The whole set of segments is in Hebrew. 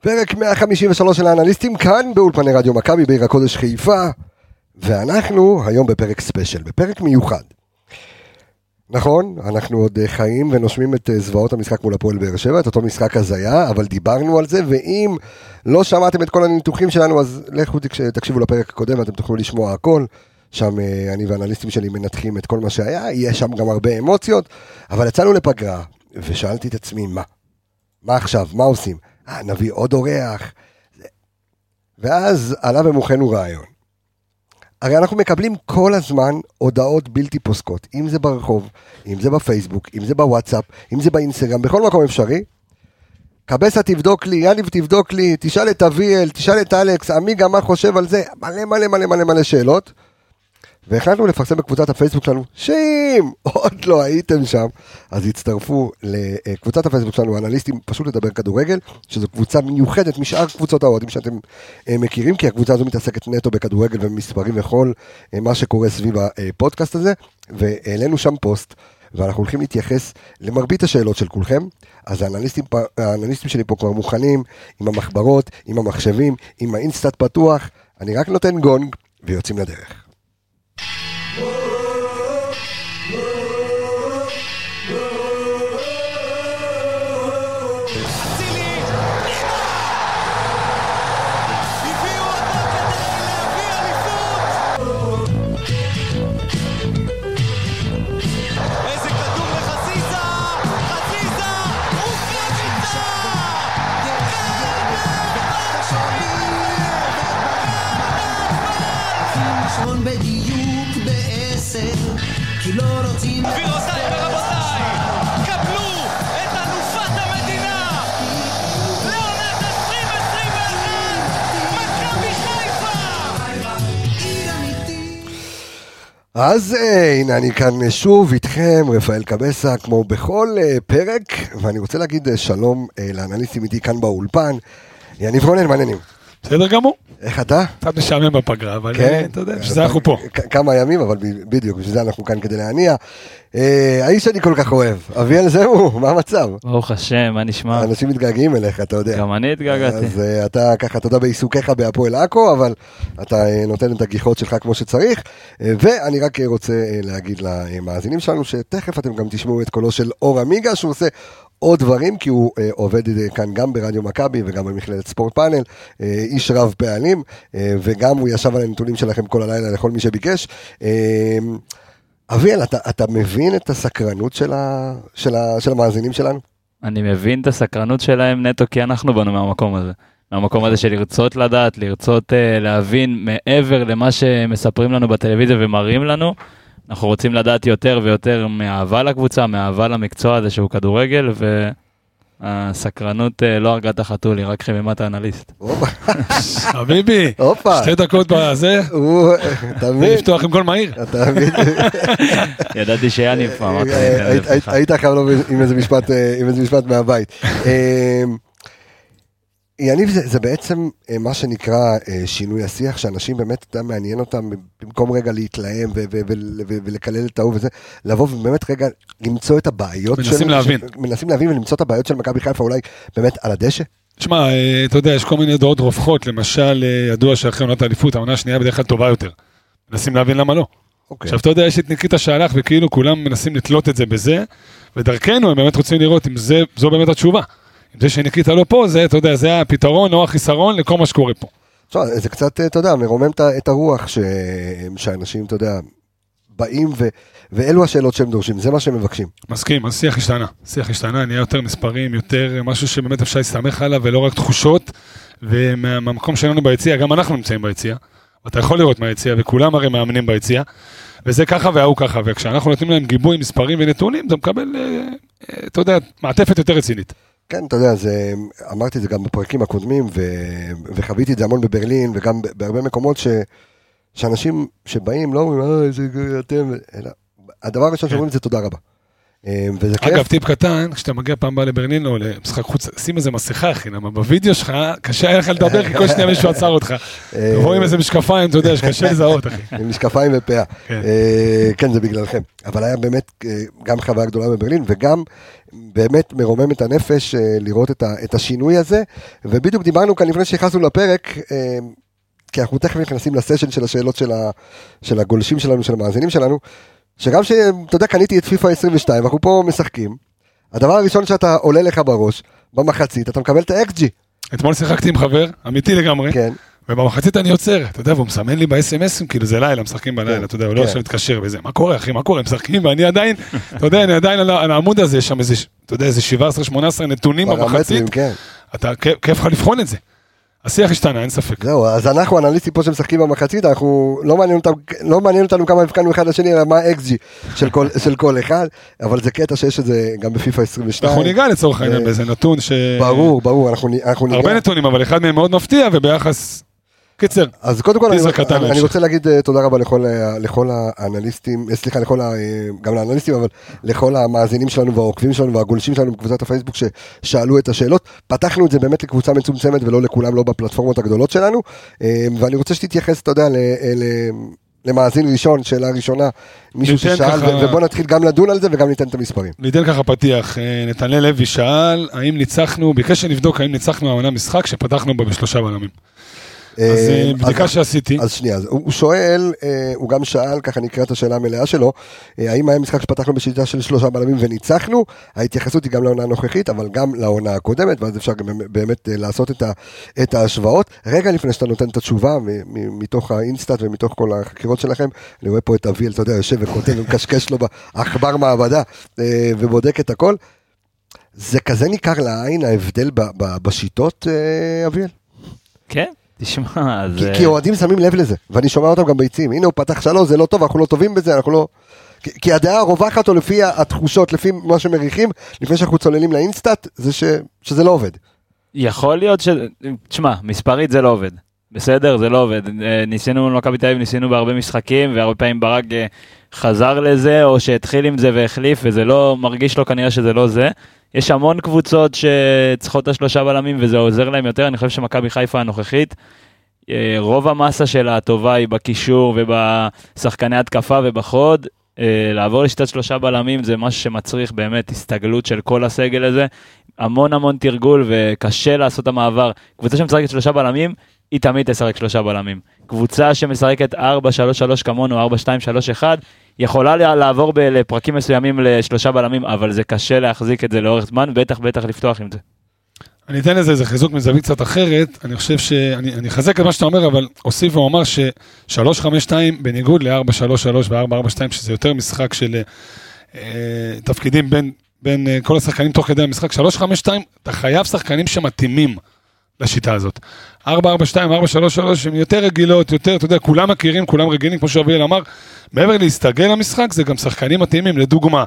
פרק 153 של האנליסטים כאן באולפני רדיו מכבי בעיר הקודש חיפה, ואנחנו היום בפרק ספיישל, בפרק מיוחד. נכון, אנחנו עוד אה, חיים ונושמים את אה, זוועות המשחק מול הפועל באר שבע, את אותו משחק הזיה, אבל דיברנו על זה, ואם לא שמעתם את כל הניתוחים שלנו, אז לכו תקשיבו לפרק הקודם ואתם תוכלו לשמוע הכל. שם אה, אני והאנליסטים שלי מנתחים את כל מה שהיה, יהיה שם גם הרבה אמוציות, אבל יצאנו לפגרה, ושאלתי את עצמי, מה? מה עכשיו? מה עושים? אה, נביא עוד אורח. ואז עלה במוחנו רעיון. הרי אנחנו מקבלים כל הזמן הודעות בלתי פוסקות, אם זה ברחוב, אם זה בפייסבוק, אם זה בוואטסאפ, אם זה באינסטגרם, בכל מקום אפשרי. קבסה תבדוק לי, יניב תבדוק לי, תשאל את אביאל, תשאל את אלכס, עמיגה מה חושב על זה, מלא מלא מלא מלא מלא שאלות. והחלטנו לפרסם בקבוצת הפייסבוק שלנו, שאם עוד לא הייתם שם, אז הצטרפו לקבוצת הפייסבוק שלנו, אנליסטים פשוט לדבר כדורגל, שזו קבוצה מיוחדת משאר קבוצות האוהדים שאתם אה, מכירים, כי הקבוצה הזו מתעסקת נטו בכדורגל ומספרים וכל אה, מה שקורה סביב הפודקאסט הזה, והעלינו שם פוסט. ואנחנו הולכים להתייחס למרבית השאלות של כולכם, אז האנליסטים, האנליסטים שלי פה כבר מוכנים עם המחברות, עם המחשבים, עם ה InStat פתוח, אני רק נותן גונג ויוצאים לדרך. אז אה, הנה אני כאן שוב איתכם, רפאל קבסה, כמו בכל אה, פרק, ואני רוצה להגיד אה, שלום אה, לאנליסטים איתי כאן באולפן. יניב רונן, מעניינים. בסדר גמור. איך אתה? קצת משעמם בפגרה, אבל כן? אה, אתה יודע, בשביל זה אנחנו פה. כמה ימים, אבל בדיוק, בשביל זה אנחנו כאן כדי להניע. אה, האיש שאני כל כך אוהב, אביאל זהו, מה המצב? ברוך השם, מה נשמע? אנשים מתגעגעים אליך, אתה יודע. גם אני התגעגעתי. אז אה, אתה ככה, אתה יודע, בעיסוקיך בהפועל עכו, אבל אתה אה, נותן את הגיחות שלך כמו שצריך. אה, ואני רק רוצה אה, להגיד למאזינים שלנו, שתכף אתם גם תשמעו את קולו של אור עמיגה, שהוא עושה עוד דברים, כי הוא אה, עובד אה, כאן גם ברדיו מכבי וגם במכללת ספורט פאנל, אה, איש רב פעלים, אה, וגם הוא ישב על הנתונים שלכם כל הלילה לכל מי שביקש. אה, אביאל, אתה, אתה מבין את הסקרנות של, ה, של, ה, של המאזינים שלנו? אני מבין את הסקרנות שלהם נטו כי אנחנו באנו מהמקום הזה. מהמקום הזה של לרצות לדעת, לרצות uh, להבין מעבר למה שמספרים לנו בטלוויזיה ומראים לנו. אנחנו רוצים לדעת יותר ויותר מאהבה לקבוצה, מאהבה למקצוע הזה שהוא כדורגל, והסקרנות uh, לא הרגה את החתול, היא רק חיממה האנליסט. חביבי, שתי דקות בזה, הוא, אתה מבין? ולפתוח עם גול מהיר. אתה מבין? ידעתי שיאניב פה, אמרתי, אה, אני היית- חייב לו אה, עם איזה משפט מהבית. יניב זה, זה בעצם אה, מה שנקרא אה, שינוי השיח, שאנשים באמת, אתה מעניין אותם, במקום רגע להתלהם ולקלל את ההוא וזה, לבוא ובאמת רגע למצוא את הבעיות מנסים של- להבין. של- מנסים להבין ולמצוא את הבעיות של מכבי חיפה אולי באמת על הדשא. שמע, אה, אתה יודע, יש כל מיני דעות רווחות, למשל, ידוע שאחרי עונת האליפות, העונה השנייה בדרך כלל טובה יותר. מנסים להבין למה לא. אוקיי. עכשיו, אתה יודע, יש את ניקיטה שהלך, וכאילו כולם מנסים לתלות את זה בזה, ודרכנו הם באמת רוצים לראות אם זה, זו באמת התשובה. זה שניקיטה לא פה, זה, אתה יודע, זה הפתרון או החיסרון לכל מה שקורה פה. תשמע, זה קצת, אתה יודע, מרומם את הרוח ש... שאנשים, אתה יודע, באים ו... ואלו השאלות שהם דורשים, זה מה שהם מבקשים. מסכים, השיח השתנה. השיח השתנה, נהיה יותר מספרים, יותר משהו שבאמת אפשר להסתמך עליו, ולא רק תחושות. ומהמקום שלנו ביציע, גם אנחנו נמצאים ביציע. ואתה יכול לראות מהיציע, וכולם הרי מאמנים ביציע. וזה ככה וההוא ככה, וכשאנחנו נותנים להם גיבוי, מספרים ונתונים, אתה מקבל, אה, אה, אתה יודע, מעטפת יותר רצינית. כן, אתה יודע, זה, אמרתי את זה גם בפרקים הקודמים, ו, וחוויתי את זה המון בברלין, וגם בהרבה מקומות ש, שאנשים שבאים לא אומרים, אה, איזה אתם, אלא הדבר הראשון כן. שאומרים זה תודה רבה. אה, וזה כיף. אגב, טיפ קטן, כשאתה מגיע פעם הבאה לברלין או למשחק חוץ, שים איזה מסכה, אחי, למה בווידאו שלך קשה היה לך לדבר, כי כל שנייה מישהו עצר אותך. אה, תבוא עם איזה משקפיים, אתה יודע, שקשה לזהות, אחי. עם משקפיים ופאה. כן. אה, כן, זה בגללכם. אבל היה באמת אה, גם חוויה גדולה בברלין, וגם באמת מרומם את הנפש אה, לראות את השינוי הזה. ובדיוק דיברנו כאן לפני שנכנסנו לפרק, אה, כי אנחנו תכף נכנסים לסשן של השאלות של הגולשים שלנו, של המאזינים שלנו, שגם שאתה יודע, קניתי את פיפא 22, אנחנו פה משחקים. הדבר הראשון שאתה עולה לך בראש, במחצית, אתה מקבל את ה-XG. אתמול שיחקתי עם חבר, אמיתי לגמרי, כן. ובמחצית אני עוצר, אתה יודע, והוא מסמן לי ב-SMSים, כאילו זה לילה, משחקים כן, בלילה, אתה יודע, הוא לא כן. עכשיו מתקשר וזה, מה קורה אחי, מה קורה, משחקים, ואני עדיין, אתה יודע, אני עדיין על העמוד הזה, יש שם איזה, אתה יודע, איזה 17-18 נתונים במחצית, כן. אתה, כיף לך לבחון את זה. השיח השתנה, אין ספק. זהו, אז אנחנו אנליסטים פה שמשחקים במחצית, אנחנו, לא מעניין, אותם, לא מעניין אותנו כמה הבקענו אחד לשני, אלא מה ה-XG של כל, של כל אחד, אבל זה קטע שיש את זה גם בפיפא 22. אנחנו ניגע לצורך העניין אה, באיזה נתון ש... ברור, ברור, אנחנו, אנחנו ניגע. הרבה נתונים, אבל אחד מהם מאוד מפתיע, וביחס... קיצר, אז קודם כל, אני, קטן אני, אני. רוצה להגיד אה, תודה רבה לכל, לכל האנליסטים, אה, סליחה, לכל ה, אה, גם לאנליסטים, אבל לכל המאזינים שלנו והעוקבים שלנו והגולשים שלנו בקבוצת הפייסבוק ששאלו את השאלות. פתחנו את זה באמת לקבוצה מצומצמת ולא לכולם, לא בפלטפורמות הגדולות שלנו, ואני רוצה שתתייחס, אתה יודע, ל... ל למאזין ראשון, שאלה ראשונה, מישהו ששאל, ככה- ובוא נתחיל גם לדון על זה וגם ניתן את המספרים. ניתן ככה פתיח. נתנאל לוי שאל, האם ניצחנו, ביקש שנבדוק האם ניצחנו העונה משחק שפתחנו בו בשלושה בלמים. אז אה, אה, בדיקה אז- שעשיתי, אז שנייה, הוא שואל, אה, הוא גם שאל, ככה נקרא את השאלה המלאה שלו, האם היה משחק שפתחנו בשיטה של שלושה בלמים וניצחנו? ההתייחסות היא גם לעונה הנוכחית, אבל גם לעונה הקודמת, ואז אפשר גם באמת לעשות את, ההשוואות. רגע לפני שאתה נותן את התשובה, מתוך האינסטאט ומתוך כל החקירות שלכם, אני רואה פה את אביאל, אתה יודע, יושב וכותב ומקשקש לו בעכבר מעבדה, ובודק את הכל. זה כזה ניכר לעין ההבדל בשיטות, אביאל? כן, תשמע, אז... כי, אוהדים שמים לב לזה, ואני שומע אותם גם ביציעים. הנה הוא פתח שלוש, זה לא טוב, אנחנו לא טובים בזה, אנחנו לא... כי, כי הדעה הרווחת, או לפי התחושות, לפי מה שמריחים, לפני שאנחנו צוללים לאינסטאט, זה ש, שזה לא עובד. יכול להיות ש... תשמע, מספרית זה לא עובד. בסדר? זה לא עובד. אה, ניסינו מול מכבי תל אביב, ניסינו בהרבה משחקים, והרבה פעמים ברק אה, חזר לזה, או שהתחיל עם זה והחליף, וזה לא, מרגיש לו כנראה שזה לא זה. יש המון קבוצות שצריכות את השלושה בלמים, וזה עוזר להם יותר. אני חושב שמכבי חיפה הנוכחית, אה, רוב המסה שלה הטובה היא בקישור ובשחקני התקפה ובחוד. אה, לעבור לשיטת שלושה בלמים זה משהו שמצריך באמת הסתגלות של כל הסגל הזה. המון המון תרגול וקשה לעשות את המעבר. קבוצה שמשחקת שלושה בלמים, היא תמיד תשחק שלושה בלמים. קבוצה שמשחקת 4-3-3 כמונו, 4-2-3-1, יכולה לה- לעבור לפרקים מסוימים לשלושה בלמים, אבל זה קשה להחזיק את זה לאורך זמן, בטח בטח לפתוח עם זה. אני אתן לזה איזה חיזוק מזווית קצת אחרת, אני חושב שאני אני אחזק את מה שאתה אומר, אבל אוסיף ואומר ש-352 בניגוד ל-433 ו-442, שזה יותר משחק של אה, תפקידים בין, בין אה, כל השחקנים תוך כדי המשחק, 352, אתה חייב שחקנים שמתאימים לשיטה הזאת. 442, 433 הן יותר רגילות, יותר, אתה יודע, כולם מכירים, כולם רגילים, כמו שאביאל אמר, מעבר להסתגל למשחק, זה גם שחקנים מתאימים, לדוגמה.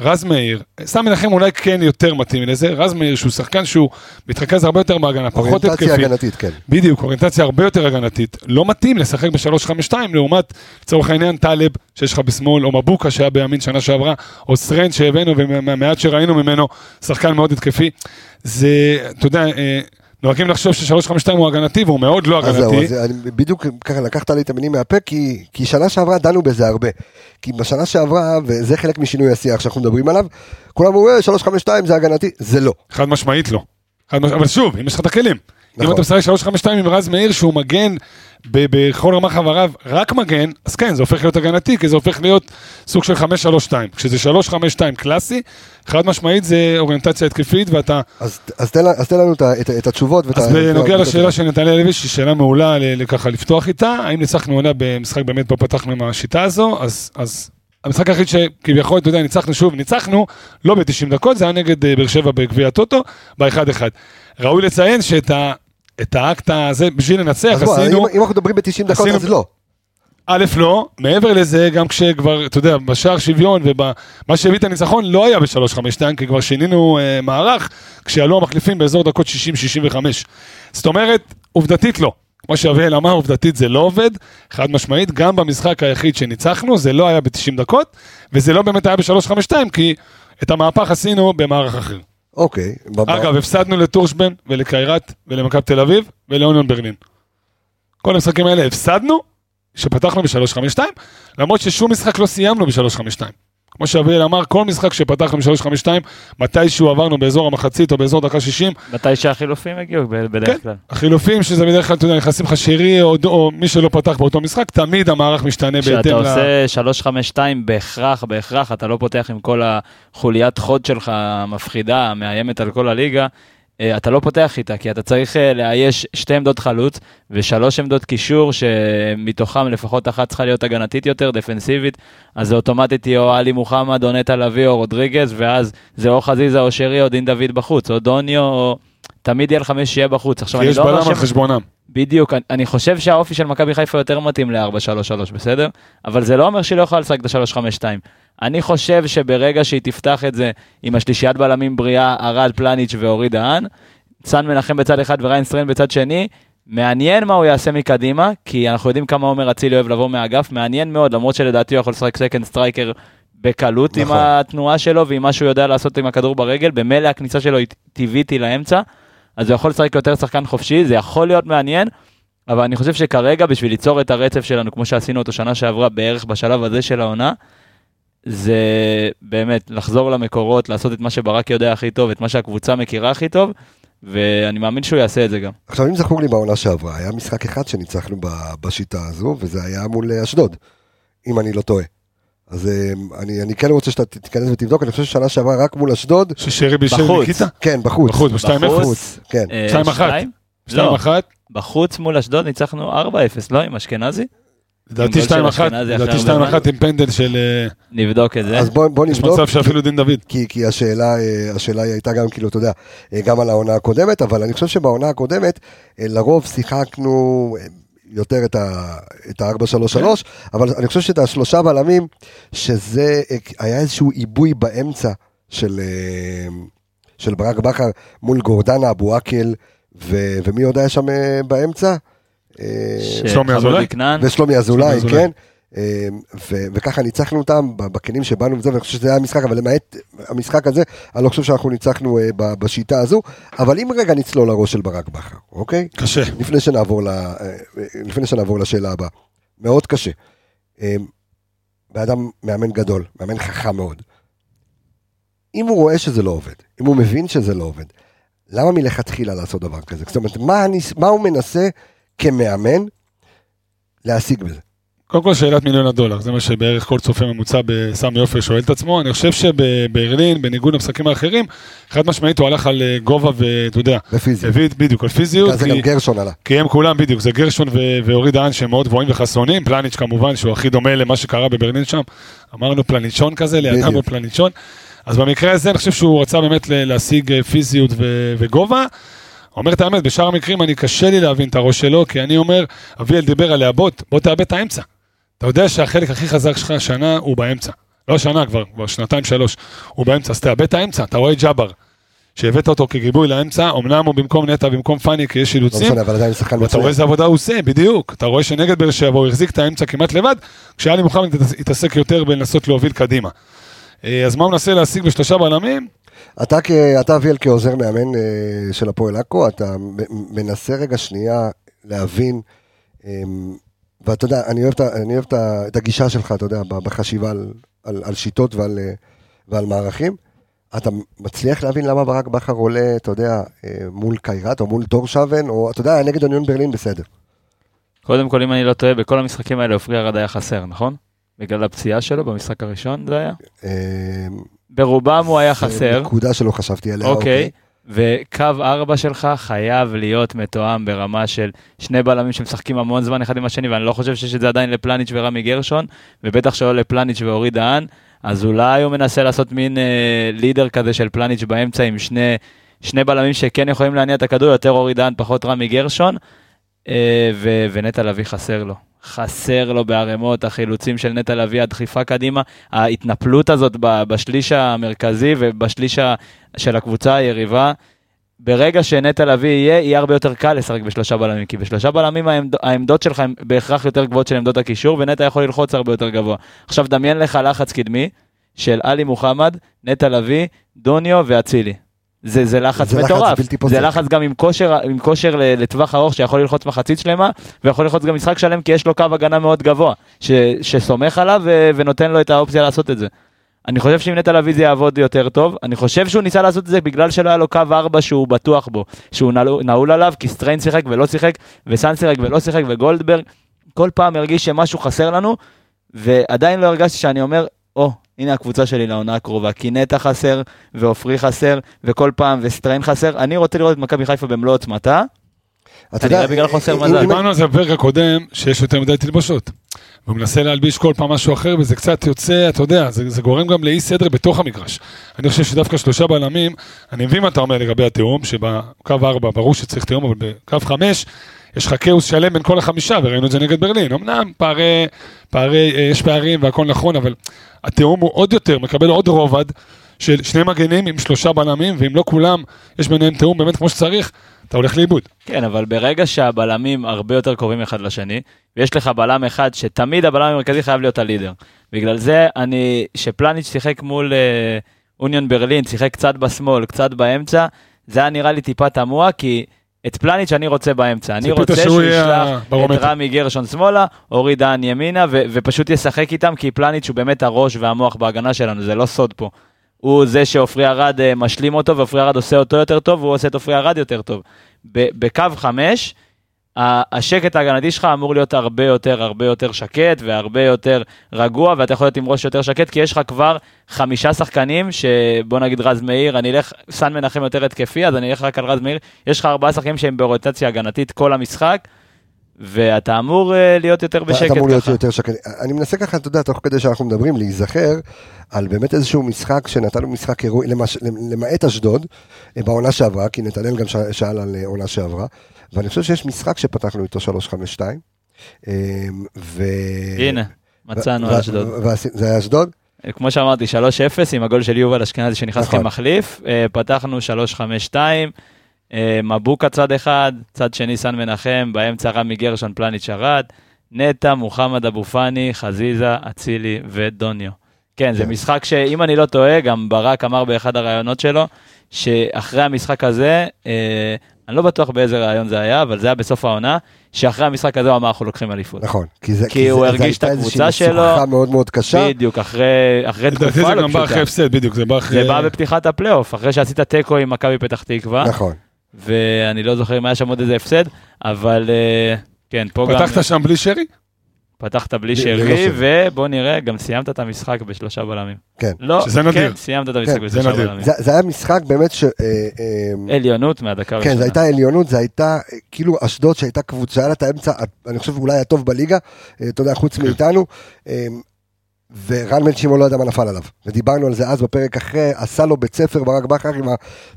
רז מאיר, סתם מנחם אולי כן יותר מתאים לזה, רז מאיר שהוא שחקן שהוא מתרכז הרבה יותר בהגנה, פחות התקפי. אוריינטציה הגנתית, כן. בדיוק, אוריינטציה הרבה יותר הגנתית. לא מתאים לשחק ב-352 לעומת, לצורך העניין, טלב שיש לך בשמאל, או מבוקה שהיה בימין שנה שעברה, או סטרנד שהבאנו ומהמעט שראינו ממנו, שחקן מאוד התקפי. זה, אתה יודע, אה, נוהגים לחשוב ש-352 הוא הגנתי והוא מאוד לא אז זהו, הגנתי. אז אני, בדיוק ככה לקחת לי את המילים מהפה, כי, כי שנה שעברה דנו בזה הרבה. כי בשנה שעברה, וזה חלק משינוי השיח שאנחנו מדברים עליו, כולם "אה, 352 זה הגנתי, זה לא. חד משמעית לא. חד מש... אבל שוב, אם יש לך את הכלים. נכון. אם אתה משחק 352 עם רז מאיר שהוא מגן בכל רמ"ח חבריו, רק מגן, אז כן, זה הופך להיות הגנתי, כי זה הופך להיות סוג של 532. כשזה 352 קלאסי, חד משמעית זה אוריינטציה התקפית, ואתה... אז, אז, תן, אז תן לנו את, את, את התשובות. ואת אז בנוגע לשאלה של נתנאל לוי, שהיא שאלה מעולה ככה לפתוח איתה, האם ניצחנו עונה במשחק באמת בו פתחנו עם השיטה הזו, אז... אז המשחק היחיד שכביכול, אתה יודע, ניצחנו שוב, ניצחנו, לא ב-90 דקות, זה היה נגד אה, באר שבע בגביע הטוטו, ב-1-1. ראוי לציין שאת ה- את האקט הזה, בשביל לנצח, אז בוא, עשינו, אם, אם אנחנו מדברים ב-90 דקות, עשינו- אז לא. א', לא, מעבר לזה, גם כשכבר, אתה יודע, בשער שוויון ומה שהביא את הניצחון לא היה ב-352, כי כבר שינינו אה, מערך, כשעלו המחליפים באזור דקות 60-65. זאת אומרת, עובדתית לא. כמו שאביאל אמר, עובדתית זה לא עובד, חד משמעית, גם במשחק היחיד שניצחנו, זה לא היה ב-90 דקות, וזה לא באמת היה ב-352, כי את המהפך עשינו במערך אחר. אוקיי. אגב, הפסדנו לטורשבן ולקיירת ולמכבי תל אביב ולאוניון ברלין. כל המשחקים האלה הפסדנו, שפתחנו ב-352, למרות ששום משחק לא סיימנו ב-352. כמו שאביאל אמר, כל משחק שפתחנו ב-352, מתישהו עברנו באזור המחצית או באזור דקה 60, מתי שהחילופים הגיעו ב- כן, בדרך כלל. החילופים, שזה בדרך כלל, אתה יודע, נכנסים לך שירי או, או מי שלא פתח באותו משחק, תמיד המערך משתנה כשאתה בהתאם ל... עושה 352 בהכרח, בהכרח, אתה לא פותח עם כל החוליית חוד שלך המפחידה, המאיימת על כל הליגה, אתה לא פותח איתה, כי אתה צריך אה, לאייש שתי עמדות חלוץ ושלוש עמדות קישור, שמתוכם לפחות אחת צריכה להיות הגנתית יותר, דפנסיבית, אז זה אוטומטית יהיה או עלי מוחמד, או נטע לביא, או רודריגז, ואז זה או חזיזה, או שרי, או דין דוד בחוץ, או דוניו, או... תמיד יהיה לך מי שיהיה בחוץ. עכשיו, כי אני יש לא אומר בלם על חשבונם. בדיוק, אני- אני חושב שהאופי של מכבי חיפה יותר מתאים ל-4-3-3, בסדר? אבל זה לא אומר שהיא לא יכולה לשחק את ה-3-5-2. אני חושב שברגע שהיא תפתח את זה עם השלישיית בלמים בריאה, ארד, פלניץ' ואורי דהן, צאן מנחם בצד אחד וריין סטריין בצד שני, מעניין מה הוא יעשה מקדימה, כי אנחנו יודעים כמה עומר אצילי אוהב לבוא מהאגף, מעניין מאוד, למרות שלדעתי הוא יכול לשחק second striker בקלות עם נכון. התנועה שלו ועם מה שהוא יודע לעשות עם הכדור ברגל, במילא הכניסה שלו היא טבעית היא לאמצע, אז הוא יכול לשחק יותר שחקן חופשי, זה יכול להיות מעניין, אבל אני חושב שכרגע בשביל ליצור את הרצף שלנו, כמו שעשינו אותו שנה שעברה בערך בשלב הזה של העונה, זה באמת לחזור למקורות, לעשות את מה שברק יודע הכי טוב, את מה שהקבוצה מכירה הכי טוב, ואני מאמין שהוא יעשה את זה גם. עכשיו, אם זכור לי בעונה שעברה, היה משחק אחד שניצחנו בשיטה הזו, וזה היה מול אה, אשדוד, אם אני לא טועה. אז אה, אני, אני כן רוצה שאתה תיכנס ותבדוק, אני חושב ששנה שעברה רק מול אשדוד, ששרי בישל בחוץ. ניקיטה? כן, בחוץ. בחוץ, ב-2-0. בחוץ. כן. אה, 2-1. שתיים? 2-1. לא, בחוץ מול אשדוד ניצחנו 4-0, לא עם אשכנזי? לדעתי עם גול של 2-1, אשכנזי אחרי לדעתי הרבה 2-1 עם פנדל של... נבדוק את זה. אז בוא, בוא יש נבדוק, מצב שאפילו דין דוד. כי, כי השאלה, אה, השאלה היא הייתה גם, כאילו, אתה יודע, אה, גם על העונה הקודמת, אבל אני חושב שבעונה הקודמת, אה, לרוב שיחקנו יותר את ה- את ה-4-3-3, אבל אני חושב שאת השלושה בלמים, שזה היה איזשהו עיבוי באמצע של, של ברק בכר מול גורדנה, אבו עקל, ו- ומי עוד היה שם באמצע? אה, ושלומי אזולאי. כן. אה, ו- וככה ניצחנו אותם ב- בכלים שבאנו וזה, ואני חושב שזה היה המשחק, אבל למעט המשחק הזה, אני לא חושב שאנחנו ניצחנו אה, ב- בשיטה הזו. אבל אם רגע נצלול לראש של ברק בכר, אוקיי? קשה. לפני שנעבור, ל- לפני שנעבור לשאלה הבאה. מאוד קשה. אה, בן אדם מאמן גדול, מאמן חכם מאוד. אם הוא רואה שזה לא עובד, אם הוא מבין שזה לא עובד, למה מלכתחילה לעשות דבר כזה? זאת אומרת, מה, הניס- מה הוא מנסה כמאמן להשיג בזה? קודם כל שאלת מיליון הדולר, זה מה שבערך כל צופה ממוצע בסמי עופר שואל את עצמו. אני חושב שבברלין, בניגוד למשחקים האחרים, חד משמעית הוא הלך על אה, גובה ואתה יודע, בפיזיות. הביא בדיוק על פיזיות, זה גם גרשון עלה. כי הם כולם בדיוק, זה גרשון ואורי דהן שהם מאוד גבוהים וחסונים, פלניץ' כמובן שהוא הכי דומה למה שקרה בברלין שם, אמרנו פלניצ'ון כזה, לידם בדיוק. בפלניצ'ון, אז במקרה הזה אני חושב שהוא רצה באמת להשיג אה, פיזיות וגובה. אומר את האמת, בשאר המקרים אני קשה לי להבין את הראש שלו, כי אני אומר, אביאל דיבר על לעבות, בוא תאבד את האמצע. אתה יודע שהחלק הכי חזק שלך השנה הוא באמצע. לא שנה כבר, כבר שנתיים שלוש, הוא באמצע, אז תאבד את האמצע, אתה רואה את ג'אבר, שהבאת אותו כגיבוי לאמצע, אמנם הוא במקום נטע, במקום פאני, כי יש לא אילוצים, משנה, אבל עדיין שחקן ואתה רואה מצוין. איזה עבודה הוא עושה, בדיוק. אתה רואה שנגד באר שבע הוא החזיק את האמצע כמעט לבד, כשאלי מוחמד התעס- התעסק יותר בלנסות להוביל קדימה. אה, אז מה הוא מנסה להשיג בשלושה בלמים? אתה, אתה אביאל כעוזר מאמן אה, של הפועל עכו, אתה מנסה רגע שנייה להבין, אה, ואתה יודע, אני אוהב, את אני אוהב את הגישה שלך, אתה יודע, בחשיבה על, על, על שיטות ועל, אה, ועל מערכים. אתה מצליח להבין למה ברק בכר עולה, אתה יודע, אה, מול קיירת או מול טורשבן, או אתה יודע, נגד אוניון ברלין בסדר. קודם כל, אם אני לא טועה, בכל המשחקים האלה עופרי ארד היה חסר, נכון? בגלל הפציעה שלו במשחק הראשון זה היה? ברובם הוא היה חסר, נקודה שלא חשבתי עליה. אוקיי. וקו ארבע שלך חייב להיות מתואם ברמה של שני בלמים שמשחקים המון זמן אחד עם השני, ואני לא חושב שיש את זה עדיין לפלניץ' ורמי גרשון, ובטח שלא לפלניץ' ואורי דהן, אז אולי הוא מנסה לעשות מין אה, לידר כזה של פלניץ' באמצע עם שני, שני בלמים שכן יכולים להניע את הכדור, יותר אורי דהן, פחות רמי גרשון, ו- ונטע לביא חסר לו. חסר לו בערימות החילוצים של נטע לביא, הדחיפה קדימה, ההתנפלות הזאת בשליש המרכזי ובשליש של הקבוצה היריבה. ברגע שנטע לביא יהיה, יהיה הרבה יותר קל לשחק בשלושה בלמים, כי בשלושה בלמים העמד, העמדות שלך הן בהכרח יותר גבוהות של עמדות הקישור, ונטע יכול ללחוץ הרבה יותר גבוה. עכשיו דמיין לך לחץ קדמי, של עלי מוחמד, נטע לביא, דוניו ואצילי. זה, זה לחץ זה לחץ מטורף, בלתי פוסק. זה לחץ גם עם כושר, עם כושר לטווח ארוך שיכול ללחוץ מחצית שלמה, ויכול ללחוץ גם משחק שלם כי יש לו קו הגנה מאוד גבוה, ש, שסומך עליו ו, ונותן לו את האופציה לעשות את זה. אני חושב שאם נטע לביא זה יעבוד יותר טוב, אני חושב שהוא ניסה לעשות את זה בגלל שלא היה לו קו 4 שהוא בטוח בו, שהוא נעול, עליו, כי סטריין שיחק ולא שיחק, וסאן שיחק ולא שיחק, וגולדברג, כל פעם הרגיש שמשהו חסר לנו, ועדיין לא הרגשתי שאני אומר, או, הנה הקבוצה שלי לעונה הקרובה, כי נטע חסר, ועופרי חסר, וכל פעם, וסטריין חסר, אני רוצה לראות את מכבי חיפה במלוא עוצמתה, אתה יודע, בגלל חוסר אם- מזל. דיברנו על זה בפרק הקודם, שיש יותר מדי תלבושות. והוא מנסה להלביש כל פעם משהו אחר, וזה קצת יוצא, אתה יודע, זה, זה גורם גם לאי סדר בתוך המגרש. אני חושב שדווקא שלושה בלמים, אני מבין מה אתה אומר לגבי התיאום, שבקו ארבע ברור שצריך תיאום, אבל בקו חמש, יש לך כאוס שלם בין כל החמישה, וראינו את זה נגד ברלין. אמנם פערי, פערי, אה, יש פערים והכל נכון, אבל התיאום הוא עוד יותר, מקבל עוד רובד של שני מגנים עם שלושה בלמים, ואם לא כולם, יש ביניהם תיאום באמת כמו שצריך, אתה הולך לאיבוד. כן, אבל ברגע שהבלמים הרבה יותר קרובים אחד לשני, ויש לך בלם אחד שתמיד הבלם המרכזי חייב להיות הלידר. בגלל זה אני, שפלניץ' שיחק מול אה, אוניון ברלין, שיחק קצת בשמאל, קצת באמצע, זה היה נראה לי טיפה תמוה, כי את פלניץ' אני רוצה באמצע. אני רוצה שהוא ישלח את. רמי גרשון שמאלה, אורי דהן ימינה, ו- ופשוט ישחק איתם, כי פלניץ' הוא באמת הראש והמוח בהגנה שלנו, זה לא סוד פה. הוא זה שעופרי ארד אה, משלים אותו, ועופרי ארד עושה אותו יותר טוב, והוא עושה את עופרי ארד יותר טוב. ב- בקו חמש, השקט ההגנתי שלך אמור להיות הרבה יותר, הרבה יותר שקט והרבה יותר רגוע, ואתה יכול להיות עם ראש יותר שקט, כי יש לך כבר חמישה שחקנים, שבוא נגיד רז מאיר, אני אלך, סן מנחם יותר התקפי, אז אני אלך רק על רז מאיר, יש לך ארבעה שחקנים שהם באוריינטציה הגנתית כל המשחק, ואתה אמור אה, להיות יותר בשקט אתה אמור להיות ככה. יותר שקט. אני מנסה ככה, אתה יודע, תוך כדי שאנחנו מדברים, להיזכר על באמת איזשהו משחק שנתנו משחק למש- למעט אשדוד, אה, בעונה שעברה, כי נתנאל גם שאל על אה, עונה שעברה, ואני חושב שיש משחק שפתחנו איתו 352. אה, ו... הנה, מצאנו ו- על אשדוד. זה היה אשדוד? כמו שאמרתי, 3-0 עם הגול של יובל אשכנזי שנכנס נכון. כמחליף. אה, פתחנו 3-5-2, אה, מבוקה צד אחד, צד שני סן מנחם, באמצע רמי גרשון פלניץ' ארד, נטע, מוחמד אבו פאני, חזיזה, אצילי ודוניו. כן, זה כן. משחק שאם אני לא טועה, גם ברק אמר באחד הראיונות שלו, שאחרי המשחק הזה, אה, אני לא בטוח באיזה ראיון זה היה, אבל זה היה בסוף העונה, שאחרי המשחק הזה הוא אמר אנחנו לוקחים אליפות. נכון. כי זה- כי הוא זה- הרגיש זה את הייתה הקבוצה איזושהי שלו. משוכה מאוד מאוד קשה. בדיוק, אחרי, אחרי תקופה זה לא גם בא אחרי פשוטה. הפסד, בדיוק, זה בא אחרי... זה בא בפתיחת הפלייאוף, אחרי שעשית תיקו עם מכבי פתח תקווה, נכון. ואני לא זוכר אם היה שם עוד איזה הפסד, אבל אה, כן, פה גם פתחת שם בלי שרי? פתחת בלי שרי. ובוא נראה, גם סיימת את המשחק בשלושה בלמים. כן. לא, שזה נדיר. כן, סיימת את המשחק כן, זה בשלושה. בלמים. זה זה היה משחק באמת ש... אה, אה, עליונות מהדקה כן, הראשונה. זו הייתה עליונות, זו הייתה אה, כאילו אשדוד שהייתה קבוצה, היה לה את האמצע, אני חושב אולי הטוב בליגה, אה, אתה יודע, חוץ מאיתנו, אה, ורן בן שמעון לא ידע מה נפל עליו. ודיברנו על זה אז בפרק אחרי, עשה לו בית ספר ברק בכר עם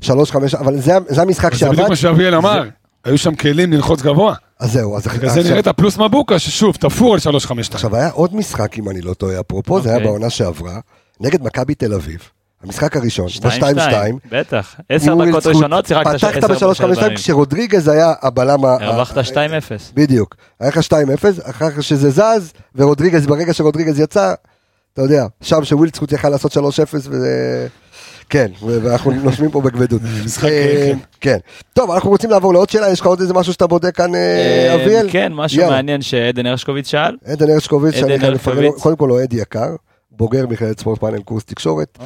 השלוש חמש, אבל זה זה המשחק זה בדיוק שעבד, מה שאביאל אמר. היו שם כלים ללחוץ גבוה. אז זהו, אז בגלל זה נראית פלוס מבוקה, ששוב, תפור על 352. עכשיו היה עוד משחק, אם אני לא טועה, אפרופו, זה היה אוקיי. בעונה שעברה, נגד מכבי תל אביב, המשחק הראשון, שתיים, ב-2-2, שתיים, בטח. עשר דקות ראשונות שיחקת ש- פתחת עשר ב-3-5-2 פעמים. כשרודריגז היה הבלם ה... הרווחת ה- 2-0. בדיוק. היה לך 2-0, אחר כך שזה זז, ורודריגז, ברגע שרודריגז יצא, אתה יודע, שם שווילדסקוט יכל לעשות 3-0, וזה... כן, ואנחנו נושמים פה בכבדות. משחק, אה, כן. כן. טוב, אנחנו רוצים לעבור לעוד שאלה, יש לך עוד איזה משהו שאתה בודק כאן, אה, אה, אביאל? כן, משהו. מעניין שעדן הרשקוביץ שאל. עדן הרשקוביץ. קודם כל אוהד יקר, בוגר מכללת ספורט פאנל קורס תקשורת.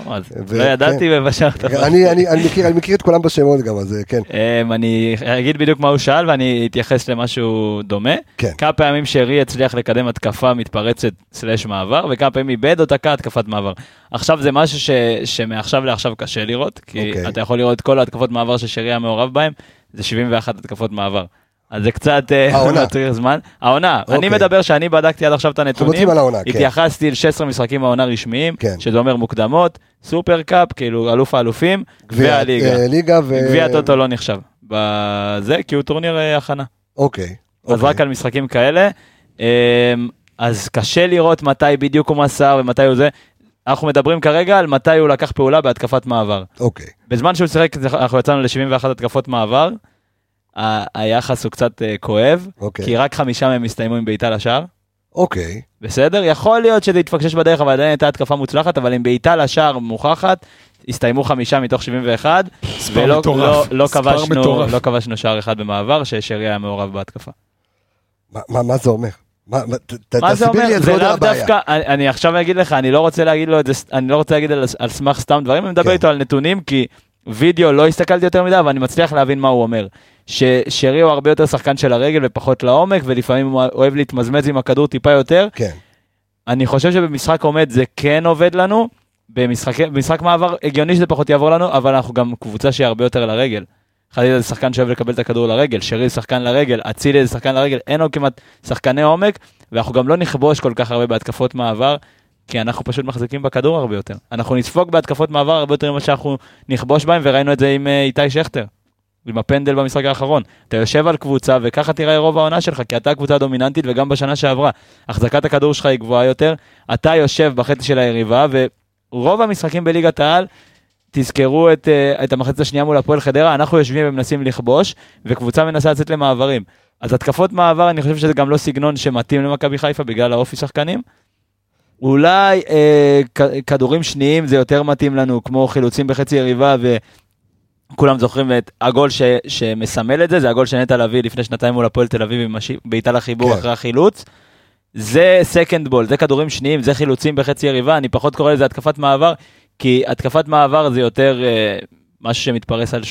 לא ידעתי כן. ובשרת. אני אני- מכיר את כולם בשמות גם, אז כן. אמ, אני אגיד בדיוק מה הוא שאל ואני אתייחס למשהו דומה. כן. כמה פעמים שרי הצליח לקדם התקפה מתפרצת סלאש מעבר וכמה פעמים איבד או תקע התקפת מעבר. עכשיו זה משהו שמעכשיו לעכשיו קשה לראות כי אוקיי. אתה יכול לראות כל ההתקפות מעבר ששרי היה מעורב בהם זה 71 התקפות מעבר. אז זה קצת אה, העונה. מצריך זמן. העונה, אני אוקיי. מדבר שאני בדקתי עד עכשיו את הנתונים, כן. התייחסתי ל-16 משחקים העונה רשמיים, כן. שזה אומר מוקדמות, Super Cup, כאילו אלוף האלופים, והליגה. אה. גביע הטוטו לא נחשב בזה, כי הוא טורניר אה, הכנה. אוקיי. אז אוקיי. רק על משחקים כאלה. אמ, אז קשה לראות מתי בדיוק הוא מסר ומתי הוא זה. אנחנו מדברים כרגע על מתי הוא לקח פעולה בהתקפת מעבר. אוקיי. בזמן שהוא שיחק, אנחנו יצאנו ל-71 התקפות מעבר. היחס הוא קצת אה, כואב, אוקיי. כי רק חמישה מהם הסתיימו עם בעיטה לשער. אוקיי. בסדר? יכול להיות שזה יתפקשש בדרך, אבל עדיין הייתה התקפה מוצלחת, אבל עם בעיטה לשער מוכחת, הסתיימו חמישה מתוך 71, ולא. לא, לא, כבשנו. לא כבשנו שער אחד במעבר, ששרי היה מעורב בהתקפה. מה- מה מה זה אומר? מה מה- ת- מה זה תסביר לי אומר? זה לאו. דווקא, אני, אני עכשיו אגיד לך, אני לא רוצה להגיד לו את זה, אני לא רוצה להגיד על, על סמך סתם דברים, אני מדבר כן. איתו על נתונים, כי וידאו לא הסתכלתי יותר מדי, אבל אני מצליח להבין מה הוא אומר. ששרי הוא הרבה יותר שחקן של הרגל ופחות לעומק, ולפעמים הוא אוהב להתמזמז עם הכדור טיפה יותר. כן. אני חושב שבמשחק עומד זה כן עובד לנו, במשחק, במשחק מעבר הגיוני שזה פחות יעבור לנו, אבל אנחנו גם קבוצה שהיא הרבה יותר לרגל. חלילה זה שחקן שאוהב לקבל את הכדור לרגל, שרי זה שחקן לרגל, אצילי זה שחקן לרגל, אין לו כמעט שחקני עומק, ואנחנו גם לא נכבוש כל כך הרבה בהתקפות מעבר, כי אנחנו פשוט מחזיקים בכדור הרבה יותר. אנחנו נספוג בהתקפות מעבר הרבה יותר ממה שאנחנו נכבוש בהם, וראינו את זה עם אה, איתי שכטר. עם הפנדל במשחק האחרון. אתה יושב על קבוצה וככה תראה רוב העונה שלך, כי אתה קבוצה דומיננטית וגם בשנה שעברה. החזקת הכדור שלך היא גבוהה יותר, אתה יושב בחצי של היריבה, ורוב המשחקים בליגת העל, תזכרו את, אה, את המחצית השנייה מול הפועל חדרה, אנחנו יושבים ומנסים לכבוש, וקבוצה מנסה לצאת למעברים. אז התקפות מעבר, אני חושב שזה גם לא סגנון שמתאים למכבי חיפה בגלל האופי שחקנים. אולי אה, כדורים שניים זה יותר מתאים לנו, כמו חילוצים בחצי יריבה, וכולם זוכרים את הגול ש, שמסמל את זה, זה הגול שנטע לביא לפני שנתיים מול הפועל תל אביב עם בעיטה לחיבור כן. אחרי החילוץ. זה second ball, זה כדורים שניים, זה חילוצים בחצי יריבה, אני פחות קורא לזה התקפת מעבר, כי התקפת מעבר זה יותר אה, משהו שמתפרס על 30-40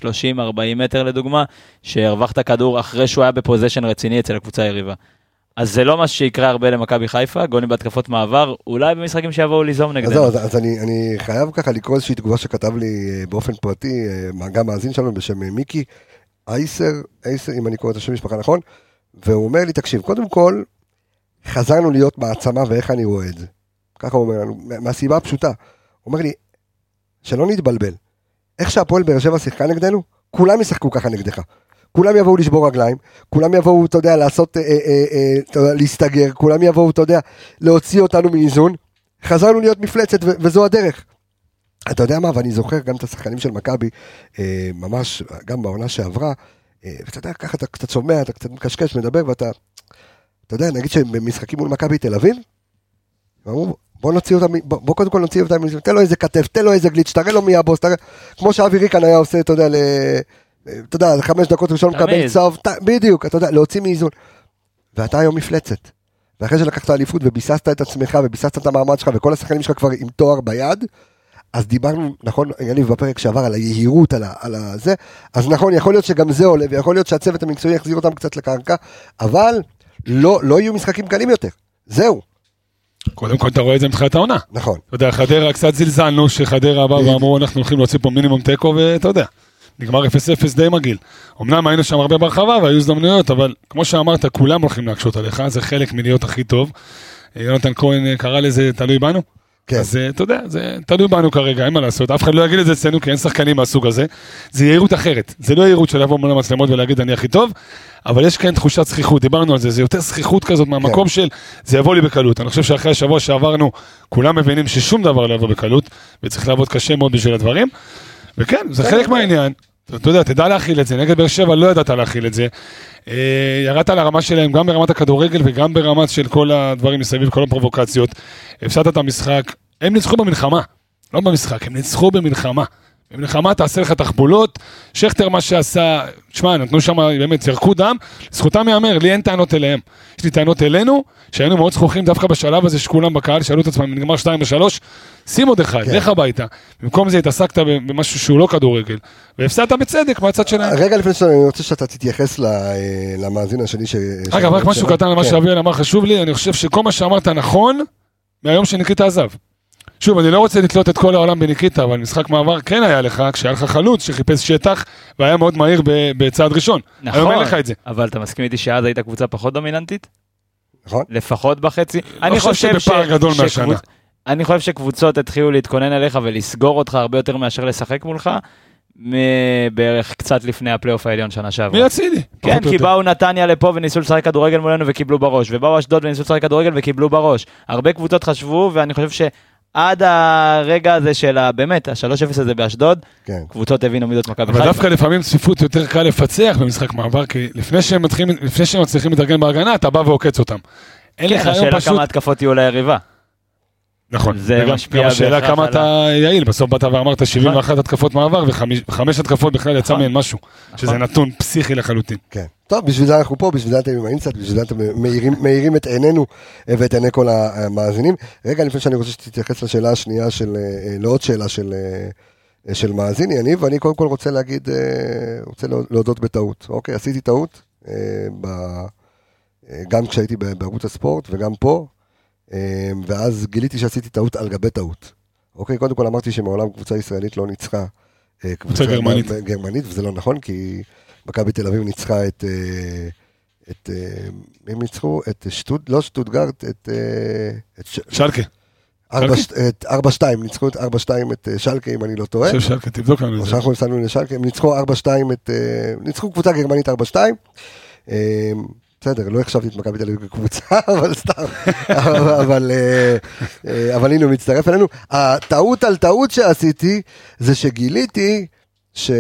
מטר לדוגמה, שהרווחת כדור אחרי שהוא היה ב possession רציני אצל הקבוצה היריבה. אז זה לא משהו שיקרה הרבה למכבי חיפה, גולים בהתקפות מעבר, אולי במשחקים שיבואו ליזום אז נגדנו. זהו, אז- אז אני אני חייב ככה לקרוא איזושהי תגובה שכתב לי אה, באופן פרטי, אה, גם מאזין שלנו בשם אה, מיקי אייסר, אייסר, אם אני קורא את השם משפחה נכון, והוא אומר לי, תקשיב, קודם כל, חזרנו להיות מעצמה ואיך אני רואה את זה. ככה הוא אומר לנו, מה- מהסיבה הפשוטה. הוא אומר לי, שלא נתבלבל, איך שהפועל באר שבע שיחקה נגדנו, כולם ישחקו ככה נגדך. כולם יבואו לשבור רגליים, כולם יבואו, אתה יודע, לעשות, אה, אה, אה, להסתגר, כולם יבואו, אתה יודע, להוציא אותנו מאיזון. חזרנו להיות מפלצת וזו הדרך. אתה יודע מה, ואני זוכר גם את השחקנים של מכבי, אה, ממש, גם בעונה שעברה, אה, ואתה יודע, ככה אתה קצת שומע, אתה קצת מקשקש, מדבר, ואתה, אתה יודע, נגיד שבמשחקים מול מכבי תל אביב, אמרו, בוא נוציא אותם, בוא, בוא קודם כל נוציא אותם, תן לו איזה כתף, תן לו איזה גליץ', תראה לו מי הבוס, תראה, כמו שאבי ריקן היה עושה, אתה יודע, ל... אתה יודע, חמש דקות ראשון. מקבל צהוב, בדיוק, אתה יודע, להוציא מאיזון. ואתה היום מפלצת. ואחרי שלקחת אליפות וביססת את עצמך וביססת את המעמד שלך וכל השחקנים שלך כבר עם תואר ביד, אז דיברנו, נכון, יניב בפרק שעבר על היהירות, על, ה, על הזה, אז נכון, יכול להיות שגם זה עולה, ויכול להיות שהצוות המקצועי יחזיר אותם קצת לקרקע, אבל לא, לא יהיו משחקים קלים יותר. זהו, קודם כל אתה רואה את זה מתחילת העונה. נכון. אתה יודע, חדרה קצת זלזלנו, שחדרה בא ואמרו אנחנו הולכים להוציא פה מינימום תיקו, ואתה יודע, נגמר 0-0 די מגעיל. אמנם היינו שם הרבה ברחבה והיו הזדמנויות, אבל כמו שאמרת, כולם הולכים להקשות עליך, זה חלק מלהיות הכי טוב. אה, יונתן כהן אה, קרא לזה תלוי בנו. כן. אז אה, אתה יודע, זה תלוי בנו כרגע, אין מה לעשות, אף אחד לא יגיד את זה אצלנו, כי אין שחקנים מהסוג הזה. זה יהירות אחרת, זה לא יהירות של לבוא מול המצלמות ולהגיד אני הכי טוב, אבל יש כאן תחושת זכיחות, דיברנו על זה, זה יותר זכיחות כזאת מהמקום של זה יבוא לי בקלות. אני חושב שאחרי השבוע שעברנו, כולם מבינים ששום דבר לא יבוא בקלות, וצריך לעבוד קשה מאוד בשביל הדברים. וכן, זה חלק מהעניין. אתה יודע, תדע להכיל את זה, נגד באר שבע לא ידעת להכיל את זה. אה, ירדת לרמה שלהם גם ברמת הכדורגל וגם ברמת של כל הדברים מסביב, כל הפרובוקציות. הפסדת את המשחק, הם ניצחו במלחמה, לא במשחק, הם ניצחו במלחמה. במלחמה תעשה לך תחבולות, שכטר מה שעשה, תשמע, נתנו שם, באמת, ירקו דם, זכותם ייאמר, לי אין טענות אליהם. יש לי טענות אלינו, שהיינו מאוד זכוכים דווקא בשלב הזה שכולם בקהל שאלו את עצמם, נגמר 2 ו-3, שים עוד אחד, כן. לך הביתה. במקום זה התעסקת במשהו שהוא לא כדורגל, והפסדת בצדק מהצד שלהם. רגע לפני שאני רוצה שאתה תתייחס למאזין השני ש... אגב, רק משהו קטן למה כן. שאביאל אמר חשוב לי, אני חושב שכל מה שאמרת נכון מהיום שניקיטה עזב. שוב, אני לא רוצה לתלות את כל העולם בניקיטה, אבל משחק מעבר כן היה לך, כשהיה לך חלוץ שחיפש שטח והיה מאוד מהיר בצעד ראשון. נכון, היום אין לך את זה. אבל אתה מסכים איתי שאז היית קבוצה פחות דומיננטית? נכון? לפחות בחצי. לא חושב שבפער גדול מהשנה. אני חושב שקבוצות התחילו להתכונן עליך ולסגור אותך הרבה יותר מאשר לשחק מולך, בערך קצת לפני הפלייאוף העליון שנה שעברה. מאצילי. כן, פחות או כי יותר. באו נתניה לפה וניסו לשחק כדורגל מולנו וקיבלו בראש, ובאו אשדוד וניסו לשחק כדורגל וקיבלו בראש. הרבה קבוצות חשבו, ואני חושב שעד הרגע הזה של ה... באמת, ה-3-0 הזה באשדוד, כן. קבוצות הבינו מידות מכבי אבל חיפה. דווקא לפעמים צפיפות יותר קל לפצח במשחק מעבר, כי לפני שהם, מתחילים, לפני שהם מצליחים להתארגן בהגנה, אתה בא ועוקץ אותם. אין כן, לך היום השאלה פשוט... כמה התקפות יהיו ליריבה. נכון. זה וגם- משפיע גם השאלה בהכרח כמה על אתה יעיל, בסוף באת ואמרת 71 התקפות מעבר וחמש התקפות בכלל יצא נכון. מהן משהו. שזה נתון פסיכי לחלוטין. כן. טוב, בשביל זה אנחנו פה, בשביל זה אתם עם האינסט, בשביל זה אתם מאירים, מאירים את עינינו אה, ואת עיני כל המאזינים. רגע, לפני שאני רוצה שתתייחס לשאלה השנייה של, אה, לעוד שאלה של, אה, של מאזין, יניב, אני קודם כל רוצה להגיד, אה, רוצה להודות בטעות. אוקיי, עשיתי טעות, אה, ב, אה, גם כשהייתי בערוץ הספורט וגם פה, אה, ואז גיליתי שעשיתי טעות על גבי טעות. אוקיי, קודם כל אמרתי שמעולם קבוצה ישראלית לא ניצחה. אה, קבוצה גרמנית. גרמנית, וזה לא נכון, כי מכבי תל אביב ניצחה את... אה, את... אה, מי הם ניצחו? את שטוט... לא שטוטגרט, את... אה, את ש- שלקה. ארבע- שלקה? את 4-2, ניצחו את 4-2 את אה, שלקה, אם אני לא טועה. אני חושב שלקה, תבדוק לנו את זה. שאנחנו הפסדנו לשלקה, הם ניצחו 4-2 את... אה, ניצחו קבוצה גרמנית 4-2. אה, בסדר, לא החשבתי את מכבי תל אביב כקבוצה, אבל סתם. אה, אה, אבל הנה הוא מצטרף אלינו. הטעות על טעות שעשיתי, זה שגיליתי, ש...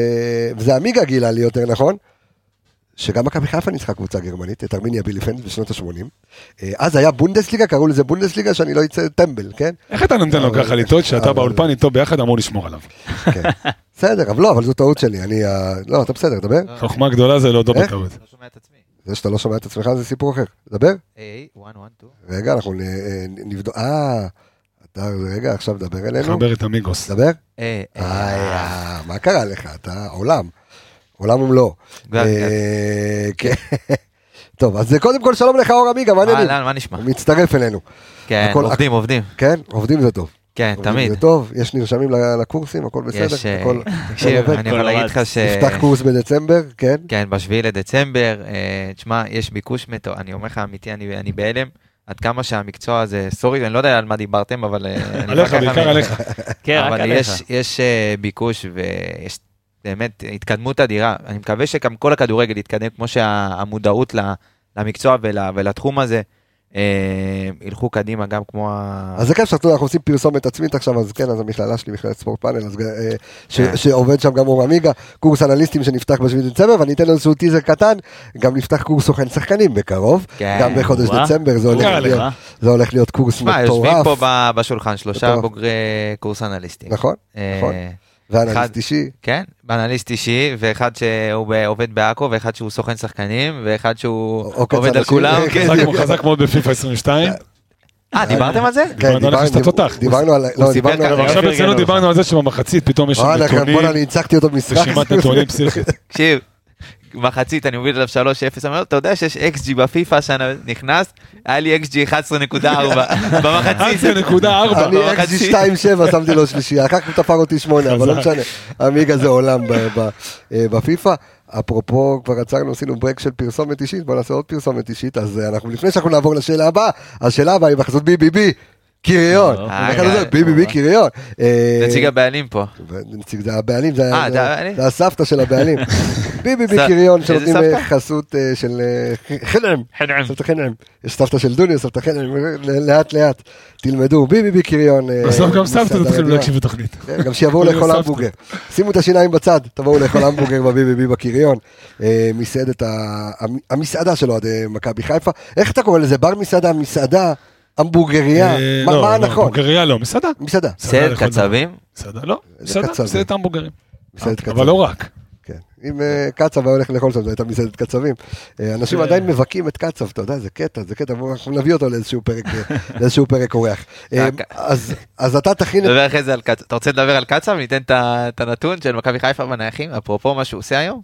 וזה עמיגה גילה לי יותר נכון, שגם מכבי חיפה ניצחה קבוצה גרמנית, את ארמיניה ביליפנד בשנות ה-80. אז היה בונדסליגה, קראו לזה בונדסליגה, שאני לא אצא טמבל, כן? איך אתה נותן לו ככה לטעות שאתה באולפן איתו ביחד אמור לשמור עליו? כן. בסדר, אבל לא, אבל זו טעות שלי, אני... ה- לא, אתה בסדר, דבר. חוכמה גדולה זה להודות איך? בטעות. לא שומע את עצמי. זה שאתה לא שומע את עצמך זה סיפור אחר. דבר. היי, 1, 1, 2. רגע, אנחנו אה, נבדוק... אה, רגע, עכשיו דבר אלינו. חבר את המיגוס. דבר. היי, אה, מה קרה לך? אתה עולם. עולם ומלואו. אה, כן. טוב, אז קודם כל שלום לך אור עמיגה, מה העניינים? אהלן, מה נשמע? הוא מצטרף אלינו. כן, עובדים, עובדים. כן, עובדים זה טוב. כן, תמיד. זה טוב, יש נרשמים ל- לקורסים, הכל בסדר. יש... אה, הכל- תקשיב, עובד. אני יכול להגיד. לך ש... נפתח קורס בדצמבר, כן. כן, בשביעי לדצמבר, אה, תשמע, יש ביקוש מטו, אני אומר לך אמיתי, אני אני בהלם. עד כמה שהמקצוע הזה, סורי, אני לא יודע על מה דיברתם, אבל... אה, עליך, בעיקר עליך. כן, רק אבל עליך. יש, יש אה, ביקוש ויש באמת התקדמות אדירה. אני מקווה שגם כל הכדורגל יתקדם כמו שהמודעות למקצוע ול, ולתחום הזה ילכו קדימה גם כמו ה... אז זה כיף שאנחנו אנחנו עושים פרסומת עצמית עכשיו, אז כן, אז המכללה שלי, מכללת ספורט פאנל, אה, כן. שעובד שם גם אור עמיגה, קורס אנליסטים שנפתח ב-7 דצמבר, ואני אתן איזשהו טיזר קטן, גם נפתח קורס סוכן שחקנים בקרוב, כן. גם בחודש. דצמבר, זה הולך להיות- קורס מה, יושבים מטורף, פה בשולחן שלושה מטורף. בוגרי קורס אנליסטים. נכון, אה, נכון. ואנליסט אחד- אישי, כן, באנליסט אישי, ואחד שהוא ב- עובד בעכו, ואחד שהוא סוכן שחקנים, ואחד שהוא עובד על. כולם. כן. חזק הוא חזק מאוד בפיפא 22. אה, דיברתם על זה? כן, דיברנו על לא, דיברנו על, אבל עכשיו אצלנו. דיברנו על זה שבמחצית פתאום יש כן, נתונים, בואנה, אני ניצחתי אותו במשחק, רשימת נתונים פסיכית. תקשיב, מחצית אני מוביל עליו 3-0, אני אומר, אתה יודע שיש XG בפיפא השנה נכנס, היה לי XG 11.4 במחצית. 11.4. אני. אקסי 2-7 שמתי לו שלישייה, אחר כך תפר אותי 8, אבל לא. משנה, עמיגה זה עולם אה, בפיפא. אפרופו, כבר עצרנו, עשינו ברק של פרסומת אישית, בוא נעשה עוד פרסומת אישית, אז אה, אנחנו, לפני שאנחנו נעבור לשאלה הבאה, השאלה הבאה היא בחסות ביבי קריון, אה. אתה יודע? ביבי בי קריון. אה, נציג הבעלים פה. נציג זה הבעלים, זה אה, הסבתא של הבעלים. ביבי בי איזה שנותנים אה? חסות אה, של אה, חנעם. חנעם. סבתא חנעם. יש סבתא של דוני, סבתא חנעם, לאט לאט. תלמדו, ביבי בי קריון. אה, בסוף גם סבתא תתחילו. להקשיב לתוכנית. גם שיבואו לאכול סבתא. המבורגר. שימו את השיניים בצד, תבואו לאכול המבורגר בבי בי בקריון. אה, מסעדת, ה- המ- המסעדה של אוהדי מכבי חיפה. איך אתה קורא לזה? בר מסעדה, מסעדה, המבורגריה? אה, מה לא, מה לא, לא, מסעדה. מסעדה. דבר. קצבים? מסעדה, לא, מסעדה. מסעדת המבוגרים. מסעדת אבל. לא רק. כן. אם אה, קצב היה הולך לאכול שם, זו הייתה מסעדת קצבים. אה, אנשים. עדיין מבכים את קצב, אתה יודע, זה קטע, זה קטע, בואו, אנחנו נביא אותו לאיזשהו פרק, אה, לאיזשהו פרק אורח. אה, אז- אז אתה תכין. נדבר אחרי זה על קצב. אתה רוצה לדבר על קצב? ניתן את הנתון של מכבי חיפה בנייחים, אפרופו מה שהוא עושה היום?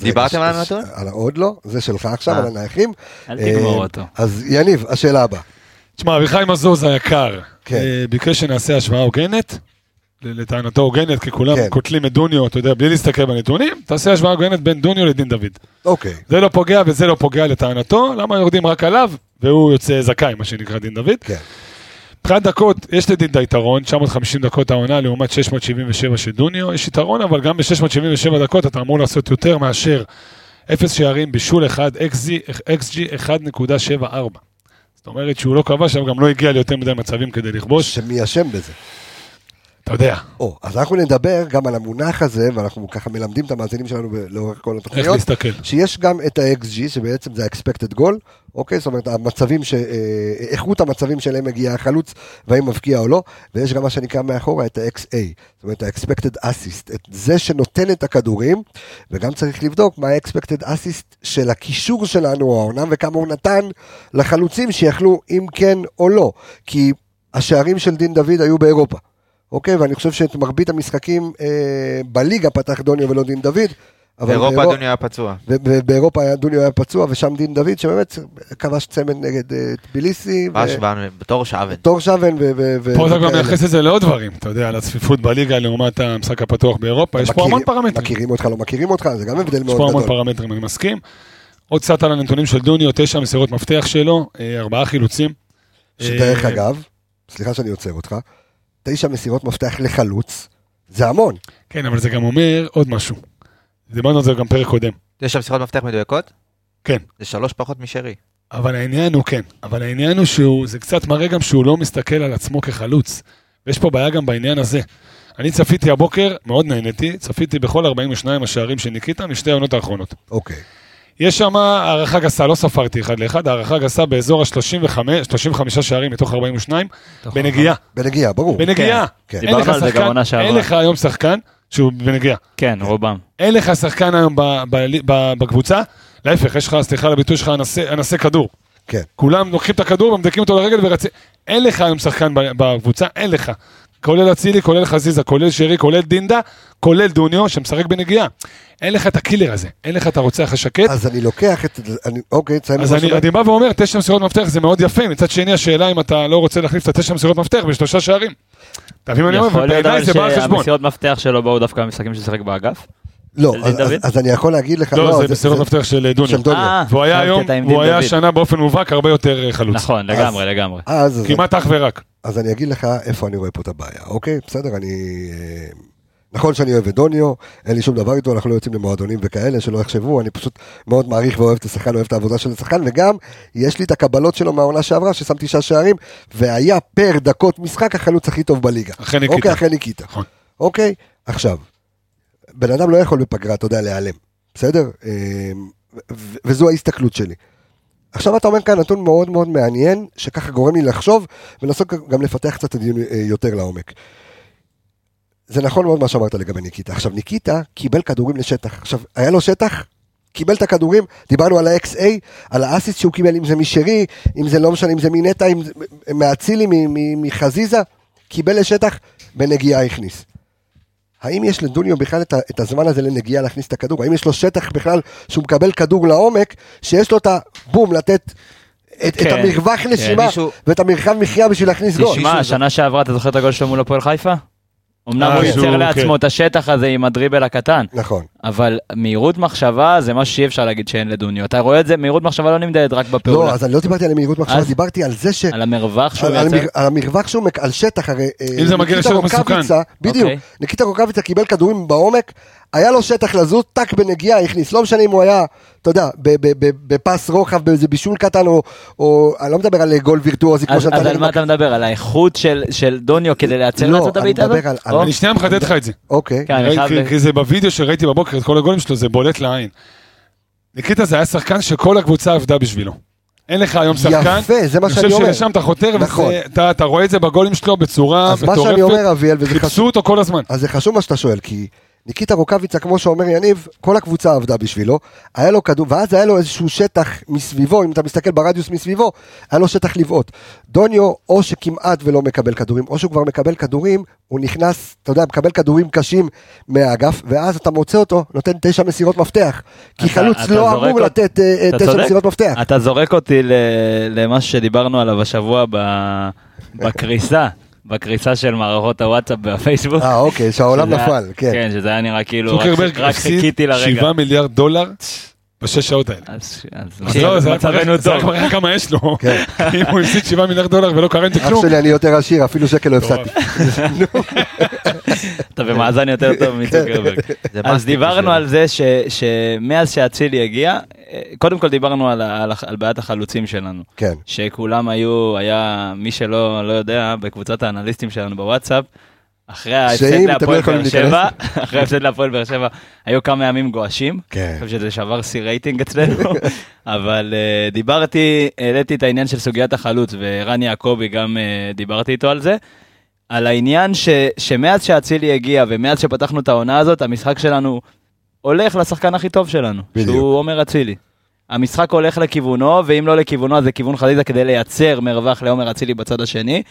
דיברתם על הנתון? עוד לא, זה שלך עכשיו, אה. על הנייחים. אל תגמור אה, אותו. אז יניב, השאלה הבאה. תשמע, אביחי מזוז היקר, כן. אה, ביקש שנעשה השוואה הוגנת, לטענתו הוגנת, כי כולם כן. קוטלים את דוניו, אתה יודע, בלי להסתכל בנתונים, תעשה השוואה הוגנת בין דוניו לדין דוד. אוקיי. זה לא פוגע וזה לא פוגע לטענתו, למה יורדים רק עליו, והוא יוצא זכאי, מה שנקרא דין דוד. כן. מבחינת דקות, יש לדין את היתרון, 950 דקות העונה לעומת 677 של דוניו, יש יתרון, אבל גם ב-677 דקות אתה אמור לעשות יותר מאשר 0 שערים, בישול 1, XG 1.74. זאת אומרת שהוא לא כבש, אבל גם לא הגיע ליותר מדי מצבים כדי לכבוש. שמי אשם בזה? אתה יודע, או, אז אנחנו נדבר גם על המונח הזה, ואנחנו ככה מלמדים את המאזינים שלנו לאורך כל איך התוכניות, להסתכל. שיש גם את ה-XG, שבעצם זה ה-expected goal, אוקיי? זאת אומרת, המצבים, ש... אה, איכות המצבים שלהם מגיע החלוץ, והאם מבקיע או לא, ויש גם מה שנקרא מאחורה את ה-XA, זאת אומרת, ה-expected assist, את זה שנותן את הכדורים, וגם צריך לבדוק מה ה-expected assist של הקישור שלנו, העונה, וכמה הוא נתן לחלוצים שיכלו אם כן או לא, כי השערים של דין דוד היו באירופה. אוקיי, ואני חושב שאת מרבית המשחקים אה, בליגה פתח דוניו ולא דין דוד. באירופה באירו- דוניו היה פצוע. ו- ובאירופה דוניו היה פצוע, ושם דין דוד, שבאמת כבש צמד נגד אה, טביליסי, השוואה בתור שעוון. תור שוון ו... ו- ו- פה אתה גם. מייחס את זה לעוד דברים, אתה יודע, על הצפיפות בליגה לעומת המשחק הפתוח באירופה, יש פה מכירים- המון פרמטרים. מכירים אותך, לא מכירים אותך, זה גם הבדל יש מאוד פה המון גדול. פרמטרים, אני מסכים. עוד קצת על הנתונים של דוניו, תשע מסירות מפתח שלו, אה, ארבעה חילוצים. שדרך אה, אגב, סליחה שאני עוצר אותך, תשע מסירות מפתח לחלוץ, זה המון. כן, אבל זה גם אומר עוד משהו. דיברנו על זה גם פרק קודם. יש שם שיחות מפתח מדויקות? כן. זה שלוש פחות משרי. אבל העניין הוא כן, אבל העניין הוא שהוא, זה קצת מראה גם שהוא לא מסתכל על עצמו כחלוץ. ויש פה בעיה גם בעניין הזה. אני צפיתי הבוקר, מאוד נהניתי, צפיתי בכל 42 השערים של ניקיטה משתי העונות האחרונות. אוקיי. יש שם הערכה גסה, לא ספרתי אחד לאחד, הערכה גסה באזור ה-35, 35 שערים מתוך 42, בנגיעה. בנגיעה, ברור. בנגיעה. כן. אין לך דיברנו על זה גם שחקן, עונה שעברה. אין לך היום שחקן שהוא בנגיעה. כן, רובם. אין לך שחקן היום ב- ב- ב- בקבוצה, להפך, יש לך, סליחה על הביטוי שלך, אנסה כדור. כן. כולם לוקחים את הכדור ומדקים אותו לרגל ורצים. אין לך היום שחקן ב- בקבוצה, אין לך. כולל אצילי, כולל חזיזה, כולל שרי, כולל דינדה, כולל דוניו, שמשחק בנגיעה. אין לך את הקילר הזה, אין לך את הרוצח השקט. אז אני לוקח את... אני- אוקיי, תסיים. אז אני. אני בא ואומר, תשע מסירות מפתח זה מאוד יפה, מצד שני השאלה אם אתה לא רוצה להחליף את התשע מסירות מפתח בשלושה שערים. אתה מבין מה אני אומר? יכול להיות אבל זה בא על חשבון. שהמסירות מפתח שלו באו דווקא במשחקים ששיחק באגף. לא, אז- אני יכול להגיד לך... לא, זה זה- מסירות מפתח של דוניו. של דוניו. אה, והוא היה היום, דין היה. השנה באופן מובהק הרבה יותר אה, חלוץ. נכון, לגמרי, לגמרי. כמעט אך ורק. אז אני אגיד לך איפה אני רואה פה את הבעיה, אוקיי? בסדר, אני... אה, נכון שאני אוהב את דוניו, אין לי שום דבר איתו, אנחנו לא יוצאים למועדונים וכאלה, שלא יחשבו, אני פשוט מאוד מעריך ואוהב את השחקן, אוהב את העבודה של השחקן, וגם יש לי את הקבלות שלו מהעונה שעברה, ששם תשעה שערים, והיה פר דקות משחק החלוץ הכי טוב בליגה. אחרי ניקיטה. אוקיי, אחרי ניקיטה. נכון. אוקיי, עכשיו, בן אדם לא יכול בפגרה, אתה יודע, להיעלם, בסדר? אה, וזו ההסתכלות שלי. עכשיו אתה אומר כאן נתון מאוד מאוד מעניין, שככה גורם לי לחשוב, ולנסות גם לפתח קצת את הדיון אה, יותר לעומק. זה נכון מאוד מה שאמרת לגבי ניקיטה. עכשיו, ניקיטה קיבל כדורים לשטח. עכשיו, היה לו שטח, קיבל את הכדורים, דיברנו על ה-XA, על האסיסט שהוא קיבל, אם זה משרי, אם זה לא משנה, אם זה מנטע, אם זה מאצילי, מחזיזה, קיבל לשטח, בנגיעה הכניס. האם יש לדוניו בכלל את, את הזמן הזה לנגיעה להכניס את הכדור? האם יש לו שטח בכלל שהוא מקבל כדור לעומק, שיש לו את הבום, לתת את, את כן, המרווח נשימה מישהו- ואת המרחב מחיה בשביל להכניס גול? תשמע, שנה שעברה אתה זוכר את הגול שלו מול הפועל חיפה? אמנם אה, הוא שהוא- ייצר לעצמו כן. את השטח הזה עם הדריבל הקטן, נכון. אבל מהירות מחשבה זה משהו שאי אפשר להגיד שאין לדוניו. אתה רואה את זה, מהירות מחשבה לא נמדדת רק לא, בפעולה. אז אני לא דיברתי על מהירות מחשבה, אז- דיברתי על זה ש... על המרווח שהוא על, על, מייצר. על המרווח שהוא, מק- על שטח, הרי... אה, אם זה מגיע ניקיטה לשטח מסוכן. בדיוק, אוקיי. ניקיטה רוקאביצה קיבל כדורים בעומק, היה לו שטח לזוז, טאק בנגיעה, הכניס, לא משנה אם הוא היה, אתה יודע, ב- ב- ב- בפס רוחב, באיזה בישול קטן, או, או אני לא מדבר על גול וירטואוזי, כמו אז שאתה אז על מה אתה מדבר? על האיכות של- של דוניו כדי לייצר לא, לעצמו את אני הבעיטה הזאת? מדבר על- על- או, אני שנייה מחדד לך את זה. אוקיי, כן, אני. כי זה בווידאו שראיתי בבוקר את כל הגולים שלו, זה בולט לעין. ניקיטה זה היה שחקן שכל הקבוצה עבדה בשבילו. אין לך היום שחקן, יפה, זה מה אני שאני חושב אומר. שלשם אתה חותר, נכון. ואתה אתה רואה את זה בגולים שלו בצורה אז מה שאני אומר, מטורפת. אביאל, וזה חשוב, חיפשו אותו כל הזמן. אז זה חשוב מה שאתה שואל, כי ניקיטה רוקאביצה, כמו שאומר יניב, כל הקבוצה עבדה בשבילו, היה לו כדור, ואז היה לו איזשהו שטח מסביבו, אם אתה מסתכל ברדיוס מסביבו, היה לו שטח לבעוט. דוניו, או שכמעט ולא מקבל כדורים, או שהוא כבר מקבל כדורים, הוא נכנס, אתה יודע, מקבל כדורים קשים מהאגף, ואז אתה מוצא אותו, נותן תשע מסירות מפתח. כי אתה- חלוץ אתה לא אמור אות- לתת אה, אתה תשע צודק. מסירות מפתח. אתה זורק אותי ל- למה שדיברנו עליו השבוע ב- בקריסה, בקריסה של מערכות הוואטסאפ והפייסבוק. אה, אוקיי, שהעולם נפל, כן. כן, שזה היה נראה כאילו, רק- חיכיתי לרגע. 7 מיליארד דולר בשש שעות האלה. אז אז אז לא, זה מצבנו מראה- זה רק טוב. מראה כמה יש לו. כן. אם הוא הפסיד 7 מיליארד דולר ולא עם זה אח כלום. שלי, אני יותר עשיר, אפילו שקל לא הפסדתי. אתה במאזן יותר טוב מצוקרברג. זה אז דיברנו. על זה שמאז שאצילי הגיע, קודם כל דיברנו על בעיית החלוצים שלנו. כן, שכולם היו, היה, מי שלא לא יודע, בקבוצת האנליסטים שלנו בוואטסאפ, אחרי ההפסד להפועל באר שבע, אחרי ההפסד להפועל באר שבע, היו כמה ימים גועשים. כן. אני חושב שזה שבר שיא רייטינג אצלנו, אבל אה, דיברתי, העליתי את העניין של סוגיית החלוץ, ורן יעקבי גם אה, דיברתי איתו על זה, על העניין ש, שמאז שאצילי הגיע ומאז שפתחנו את העונה הזאת, המשחק שלנו הולך לשחקן הכי טוב שלנו, בדיוק. שהוא עומר אצילי. המשחק הולך לכיוונו, ואם לא לכיוונו אז לכיוון חזיזה כדי לייצר מרווח לעומר אצילי בצד השני.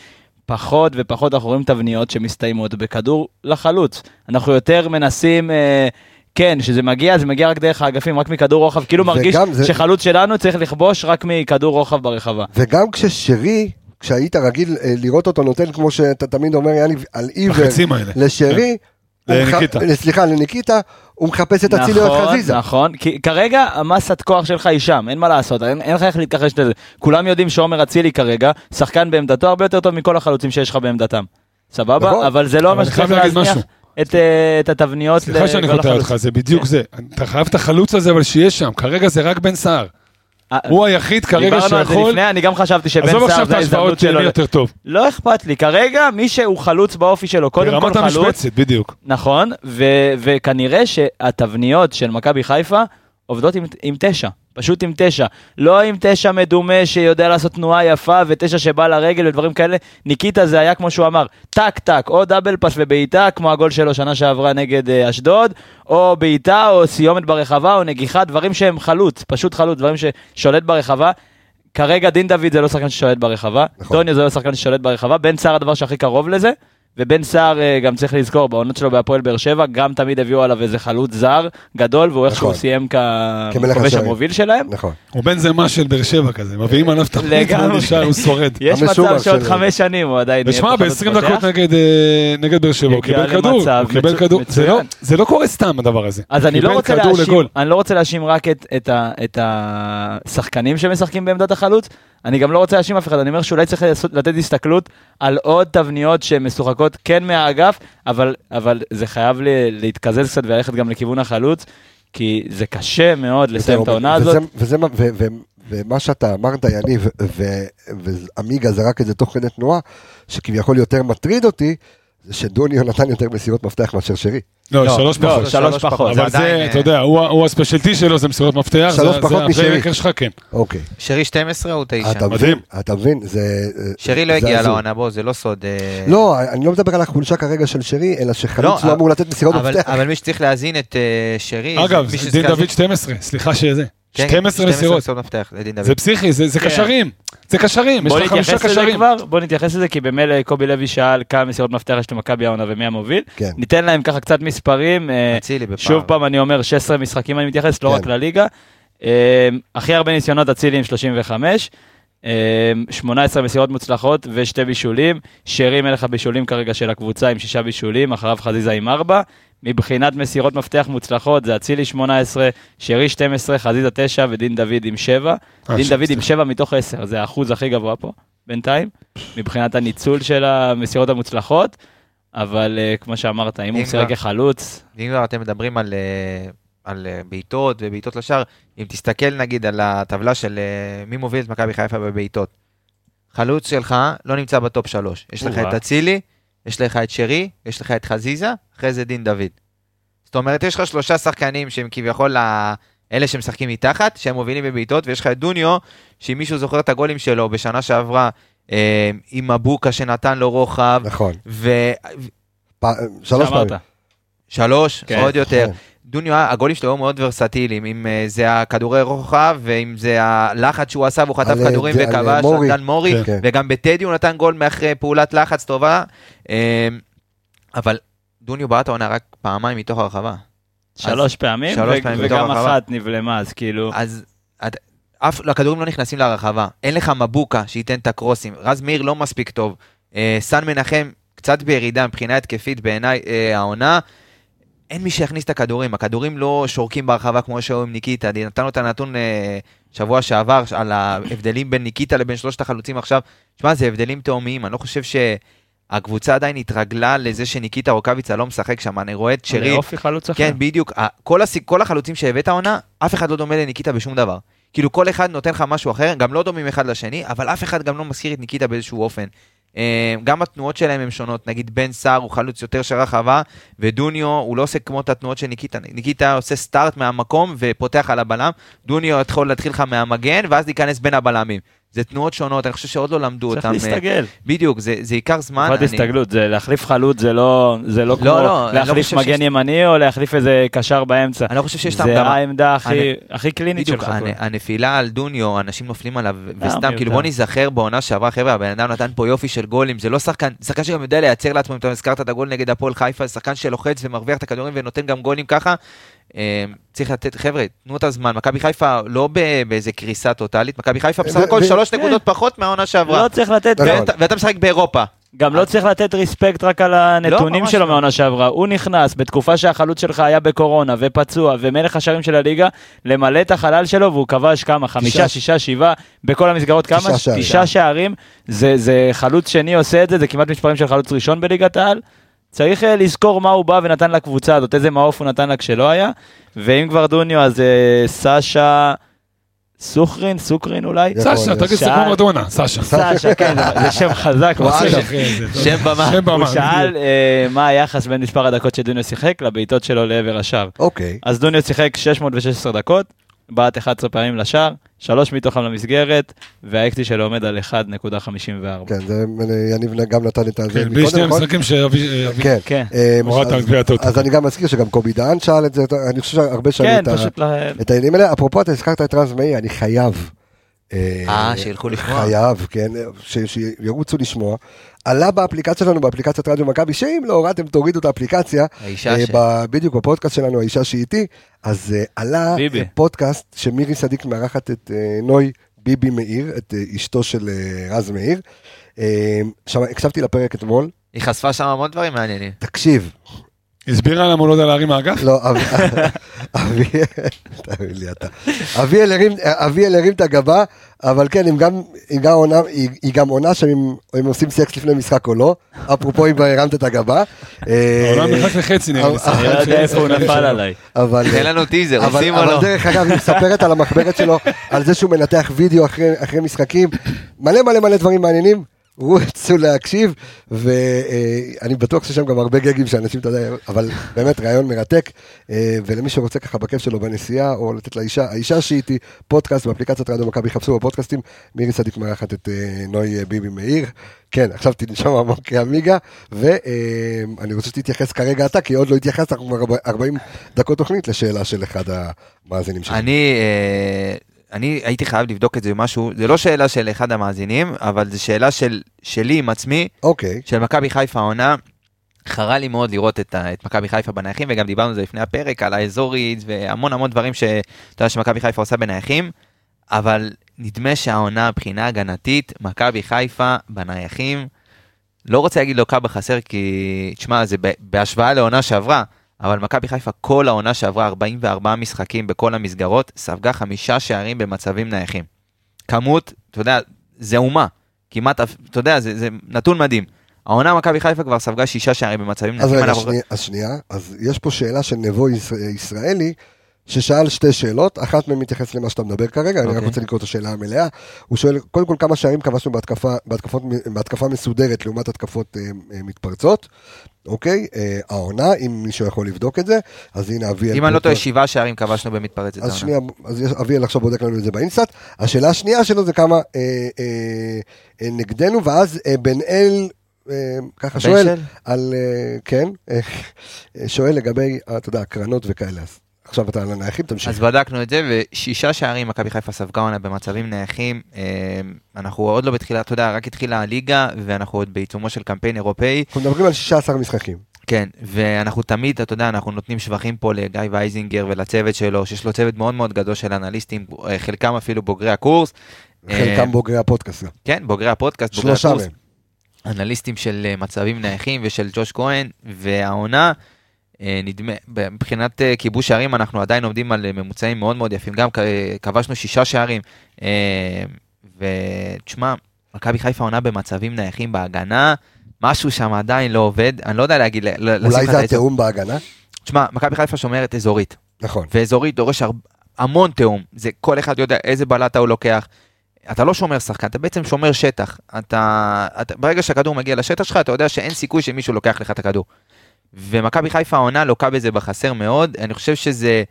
פחות ופחות אנחנו רואים תבניות שמסתיימות בכדור לחלוץ. אנחנו יותר מנסים, אה, כן, שזה מגיע, זה מגיע רק דרך האגפים, רק מכדור רוחב, כאילו מרגיש זה- שחלוץ שלנו צריך לכבוש רק מכדור רוחב ברחבה. וגם כששרי, כשהיית רגיל אה, לראות אותו נותן, כמו שאתה תמיד אומר, יאללה, על עיוור. לשרי, מח- לניקיטה. סליחה, לניקיטה, הוא מחפש את אצילי או את נכון, חזיזה. נכון, כי כרגע המסת כוח שלך היא שם, אין מה לעשות, אין, אין לך איך להתכחש לזה. כולם יודעים שעומר אצילי כרגע, שחקן בעמדתו הרבה יותר טוב מכל החלוצים שיש לך בעמדתם. סבבה? נכון. אבל זה לא אני שצריך להזניח. את, אה, את התבניות סליחה שאני קוטע החלוץ. אותך, זה בדיוק כן. זה. אתה חייב את החלוץ הזה, אבל שיהיה שם. כרגע זה רק בן סער. אה, הוא היחיד כרגע דיברנו על זה שיכול... לפני, אני גם חשבתי שבן עזוב סער עכשיו את זה ההזדמנות ההשוואות שלו. מי יותר טוב. לא אכפת לי, כרגע מי שהוא חלוץ באופי שלו, קודם כל ברמת חלוץ, המשבצת, בדיוק. נכון, וכנראה שהתבניות של מכבי חיפה עובדות עם תשע, פשוט עם תשע. לא עם תשע מדומה שיודע לעשות תנועה יפה ותשע שבא לרגל ודברים כאלה. ניקיטה זה היה כמו שהוא אמר, טק טק, או דאבל פאס ובעיטה, כמו הגול שלו שנה שעברה נגד אה, אשדוד, או בעיטה, או סיומת ברחבה, או נגיחה, דברים שהם חלוץ, פשוט חלוץ, דברים ששולט ברחבה. כרגע דין דוד זה לא שחקן ששולט ברחבה, נכון. דוניו זה לא שחקן ששולט ברחבה, בן סער הדבר שהכי קרוב לזה, ובן סער אה, גם צריך לזכור, בעונות שלו בהפועל באר שבע, גם תמיד הביאו עליו איזה חלוץ זר גדול, והוא איכשהו נכון. סיים ככובש השערים. המוביל שלהם. נכון. הוא בן זמה של באר שבע כזה, מביאים עליו את לגמרי. והוא נשאר, הוא שורד. יש מצב שעוד של- חמש שנים הוא עדיין יהיה פה חלוץ ב-20 פותח. דקות נגד, אה, נגד באר שבע, הוא קיבל כדור, הוא קיבל כדור, זה לא-. זה לא קורה סתם הדבר הזה. אז אני לא, רוצה להאשים, לא רוצה להאשים רק את, את, ה, את השחקנים שמשחקים בעמדת החלוץ, אני גם לא רוצה להאשים אף אחד, אני אומר שאולי צריך לעשות, לתת הסתכלות על עוד תבניות שמשוחקות כן מהאגף, אבל, אבל זה חייב ל- להתקזז קצת וללכת גם לכיוון החלוץ, כי זה קשה מאוד לסיים את העונה וזה- הזאת. וזה מה- ו- ו- ומה שאתה אמרת, יניב, ו- ועמיגה זרק את זה תוך כדי תנועה, שכביכול יותר מטריד אותי, זה שדוניו נתן יותר מסירות מפתח מאשר שרי. לא, לא, שלוש לא, פחות. שלוש פחות. אבל זה עדיין, זה, אה, אתה יודע, הוא ה- הוא הספיישלטי שלו, זה מסירות מפתח, שלוש זה- פחות זה משרי. הפליימקר שלך, כן. אוקיי. שרי 12 או 9? אתה מבין. אתה מבין, זה... שרי לא זה הגיע. לעונה, בוא, זה לא סוד. אה, לא, אני לא מדבר על החולשה כרגע של שרי, אלא שחלוץ לא, לא אמור לתת מסירות אבל, מפתח. אבל מי שצריך להזין את אה, שרי... אגב, דין דוד 12, סליחה שזה. כן, 12 מסירות. מסירות. זה פסיכי, זה זה כן. קשרים. זה קשרים, יש לך חמישה קשרים. כבר, בוא נתייחס לזה, כי במילא קובי לוי שאל כמה מסירות מפתח יש למכבי העונה ומי המוביל. כן. ניתן להם ככה קצת מספרים. אה. שוב פעם אני אומר 16 משחקים אני מתייחס, לא כן. רק לליגה. אה, הכי הרבה ניסיונות אצילי עם 35. אה, 18 מסירות מוצלחות ושתי בישולים. שרי מלך הבישולים כרגע של הקבוצה עם שישה בישולים, אחריו חזיזה עם ארבע. מבחינת מסירות מפתח מוצלחות זה אצילי 18, שרי 12, חזיזה 9 ודין דוד עם 7. אה, דין דוד עם 7 מתוך 10, זה האחוז הכי גבוה פה בינתיים, מבחינת הניצול של המסירות המוצלחות. אבל אה, כמו שאמרת, אם הוא אם משחק כבר- כחלוץ, ואם כבר אתם מדברים על, אה, על אה, בעיטות ובעיטות לשער, אם תסתכל נגיד על הטבלה של אה, מי מוביל את מכבי חיפה בבעיטות. חלוץ שלך לא נמצא בטופ שלוש. יש לך. את אצילי, יש לך את שרי, יש לך את חזיזה, אחרי זה דין דוד. זאת אומרת, יש לך שלושה שחקנים שהם כביכול ה- אלה שמשחקים מתחת, שהם מובילים בבעיטות, ויש לך את דוניו, שאם מישהו זוכר את הגולים שלו בשנה שעברה, אה, עם מבוקה שנתן לו רוחב, נכון. ושלוש, פ- שלוש. פעמים. כן. עוד יותר. דוניו, הגולים שלו היו מאוד ורסטיליים, אם אה, זה הכדורי רוחב, ואם זה הלחץ שהוא עשה והוא חטף אה, כדורים וכבש, אה, מורי. על דן מורי, כן. כן. וגם בטדי הוא נתן גול מאחרי פעולת לחץ טובה. אה, אבל דוניו בעט העונה רק פעמיים מתוך הרחבה. שלוש פעמים, שלוש פעמים וגם הרחבה. אחת נבלמה, אז כאילו, אז את- אף, הכדורים לא נכנסים לרחבה, אין לך מבוקה שייתן את הקרוסים, רז מאיר לא מספיק טוב, אה, סן מנחם קצת בירידה מבחינה התקפית בעיניי אה, העונה, אין מי שיכניס את הכדורים, הכדורים לא שורקים ברחבה כמו שהיו עם ניקיטה, נתנו את הנתון אה, שבוע שעבר על ההבדלים בין ניקיטה לבין שלושת החלוצים עכשיו, תשמע זה הבדלים תאומיים, אני לא חושב שהקבוצה עדיין התרגלה לזה שניקיטה רוקאביצה לא משחק שם, אני רואה את שרי, אופי חלוץ אחר. כן, בדיוק. כל, הסיק, כל החלוצים שהבאת העונה, אף אחד לא דומה לניקיטה בשום דבר. כאילו כל אחד נותן לך משהו אחר, גם לא דומים אחד לשני, אבל אף אחד גם לא מזכיר את ניקיטה באיזשהו אופן. אה, גם התנועות שלהם הן שונות, נגיד בן סער הוא חלוץ יותר של רחבה, ודוניו הוא לא עושה כמו את התנועות של ניקיטה, ניקיטה עושה סטארט מהמקום ופותח על הבלם, דוניו יכול להתחיל לך מהמגן, ואז להיכנס בין הבלמים. זה תנועות שונות, אני חושב שעוד לא למדו צריך אותם. להסתגל. בדיוק, זה, זה ייקח זמן. אני- הסתגלות, זה להחליף חלוץ, זה לא זה לא כמו לא, לא להחליף חושב מגן שיש- ימני או להחליף איזה קשר באמצע. אני לא חושב שיש טעם זה גם... העמדה הכי- אני- הכי קלינית בדיוק, שלך. הנ- הנפילה על דוניו, אנשים נופלים עליו, וסתם, מיותר. כאילו בוא ניזכר בעונה שעברה, חבר'ה, הבן אדם נתן פה יופי של גולים, זה לא שחקן, שחקן שגם יודע לייצר לעצמו, אם אתה הזכרת את הגול נגד הפועל חיפה, זה שחקן שלוחץ ומרוויח את הכדורים ונותן גם גולים ככה. אה, צריך לתת, חבר'ה, תנו את הזמן, מכבי חיפה לא באיזה קריסה טוטאלית, מכבי חיפה בסך הכל שלוש כן. נקודות פחות מהעונה שעברה. לא צריך לתת, נכון. ואתה- משחק באירופה. גם לא צריך לתת ריספקט רק על הנתונים ממש שלו לא. מהעונה שעברה. הוא נכנס בתקופה שהחלוץ שלך היה בקורונה ופצוע ומלך השערים של הליגה, למלא את החלל שלו והוא כבש כמה? חמישה, שישה, שבעה, בכל המסגרות כמה? תשעה שערים. זה חלוץ שני עושה את זה, זה כמעט מספרים של חלוץ ראשון בליגת העל. צריך אה, לזכור מה הוא בא ונתן לקבוצה הזאת, איזה מעוף הוא נתן לה כשלא היה. ואם כבר דוניו, אז אה, סשה סוכרין, סוכרין אולי? סשה. תגיד, כמו מרדונה, סשה. סשה, כן, זה- שם חזק. שם במה. הוא. שאל. אה, מה היחס בין מספר הדקות שדוניו שיחק לבעיטות שלו לעבר השער. אוקיי. אז דוניו שיחק 616 דקות, בעט 11 פעמים לשער, שלוש מתוכם למסגרת, והאקטי שלו עומד על 1.54. כן, זה יניב גם נתן את הזה כן, בלי שני? המשחקים שאבי... אבי- כן. כן, אה, הורדת אז- על גביע הטוטו. אז אני גם מזכיר שגם קובי דהן שאל את זה, אני חושב שהרבה שנים כן, את העניינים האלה. אפרופו, אתה הזכרת את רז מאיר, אני חייב. אה, שילכו לשמוע. חייב, כן, שירוצו לשמוע. עלה באפליקציה שלנו, באפליקציית רדיו מכבי, שאם לא הורדתם תורידו את האפליקציה, האישה אה, ש... ב- בדיוק בפודקאסט שלנו, האישה שאיתי, אז אה, עלה ביבי. פודקאסט שמירי סדיק מארחת את אה, נוי ביבי מאיר, את אה, אשתו של אה, רז מאיר. אה, עכשיו, הקשבתי לפרק אתמול, היא חשפה שם המון דברים מעניינים. תקשיב, הסבירה למה הוא לא יודע להרים מהאגף? לא, אב- אביאל, הרים- אביאל הרים את הגבה, אבל כן, אם גם, אם גם עונה, היא, היא גם עונה שהם הם עושים סקס לפני משחק או לא, אפרופו אם הרמת את הגבה. אה, העולם נחלק לחצי נראה לי. אבל- אני לא יודע איפה הוא נפל עליי. אבל, תן לנו טיזר, אבל, עושים או אבל לא? דרך אגב, היא מספרת על המחברת שלו, על זה שהוא מנתח וידאו אחרי משחקים, מלא מלא מלא דברים מעניינים. רוצו להקשיב, ואני בטוח שיש שם גם הרבה גגים שאנשים, אתה יודע, אבל באמת רעיון מרתק, אה, ולמי שרוצה ככה בכיף שלו בנסיעה, או לתת לאישה, האישה שאיתי, פודקאסט באפליקציית רדיו מכבי, חפשו בפודקאסטים, מירי צדיק מארחת את אה, נוי אה, ביבי מאיר, כן, עכשיו תנשום עמוק עמיגה, ואני רוצה שתתייחס כרגע אתה, כי עוד לא התייחסת, אנחנו כבר 40 דקות תוכנית לשאלה של אחד המאזינים שלנו. אני, אני הייתי חייב לבדוק את זה משהו, זה לא שאלה של אחד המאזינים, אבל זו שאלה של, שלי עם עצמי, אוקיי, של מכבי חיפה העונה. חרה לי מאוד לראות את, ה- את מכבי חיפה בנייחים, וגם דיברנו על זה לפני הפרק, על האזורית, והמון המון דברים שאתה יודע שמכבי חיפה עושה בנייחים, אבל נדמה שהעונה מבחינה הגנתית, מכבי חיפה בנייחים, לא רוצה להגיד לוקה בחסר, כי, תשמע, זה בהשוואה לעונה שעברה, אבל מכבי חיפה כל העונה שעברה 44 משחקים בכל המסגרות, ספגה חמישה שערים במצבים נייחים. כמות, אתה יודע, זה אומה. כמעט, אתה יודע, זה, זה נתון מדהים. העונה מכבי חיפה כבר ספגה שישה שערים במצבים אז נייחים. רגע, אנחנו- אז שנייה, אז יש פה שאלה של נבו יש- ישראלי, ששאל שתי שאלות, אחת מהן מתייחסת למה שאתה מדבר כרגע, אני רק אוקיי. רוצה לקרוא את השאלה המלאה. הוא שואל, קודם כל, כמה שערים כבשנו בהתקפה, בהתקפות, בהתקפה מסודרת לעומת התקפות אה, אה, מתפרצות, אוקיי? אה, העונה, אם מישהו יכול לבדוק את זה, אז הנה אביאל. אם אני לא טועה, שבעה שערים כבשנו במתפרצת. אז. שנייה, אז אביאל עכשיו בודק לנו את זה באינסטאט. השאלה השנייה שלו זה כמה אה, אה, אה, נגדנו, ואז אה, בן אל, אה, ככה שואל? על, אה, כן, אה, אה, שואל לגבי, אה, אתה יודע, הקרנות וכאלה. אז עכשיו אתה על הנייחים, תמשיך. אז בדקנו את זה, ושישה שערים מכבי חיפה ספגה עונה במצבים נייחים. אה, אנחנו עוד לא בתחילה, אתה יודע, רק התחילה הליגה, ואנחנו עוד בעיצומו של קמפיין אירופאי. אנחנו מדברים על 16 משחקים. כן, ואנחנו תמיד, אתה יודע, אנחנו נותנים שבחים פה לגיא וייזינגר ולצוות שלו, שיש לו צוות מאוד מאוד גדול של אנליסטים, אה, חלקם אפילו בוגרי הקורס. אה, חלקם בוגרי הפודקאסט. גם. כן, בוגרי הפודקאסט, בוגרי שלושה הקורס. אנליסטים של אה, מצבים נייחים ושל ג'וש כהן, והעונה, אה, נדמה, מבחינת אה, כיבוש שערים אנחנו עדיין עומדים על אה, ממוצעים מאוד מאוד יפים, גם כבשנו שישה שערים, אה, ותשמע, מכבי חיפה עונה במצבים נייחים בהגנה, משהו שם עדיין לא עובד, אני לא יודע להגיד, אולי זה את. התיאום בהגנה? תשמע, מכבי חיפה שומרת אזורית, נכון. ואזורית דורש הר... המון תיאום, זה כל אחד יודע איזה בלטה הוא לוקח. אתה לא שומר שחקן, אתה בעצם שומר שטח. אתה, אתה, ברגע שהכדור מגיע לשטח שלך, אתה יודע שאין סיכוי שמישהו לוקח לך את הכדור. ומכבי חיפה העונה לוקה בזה בחסר מאוד, אני חושב שזה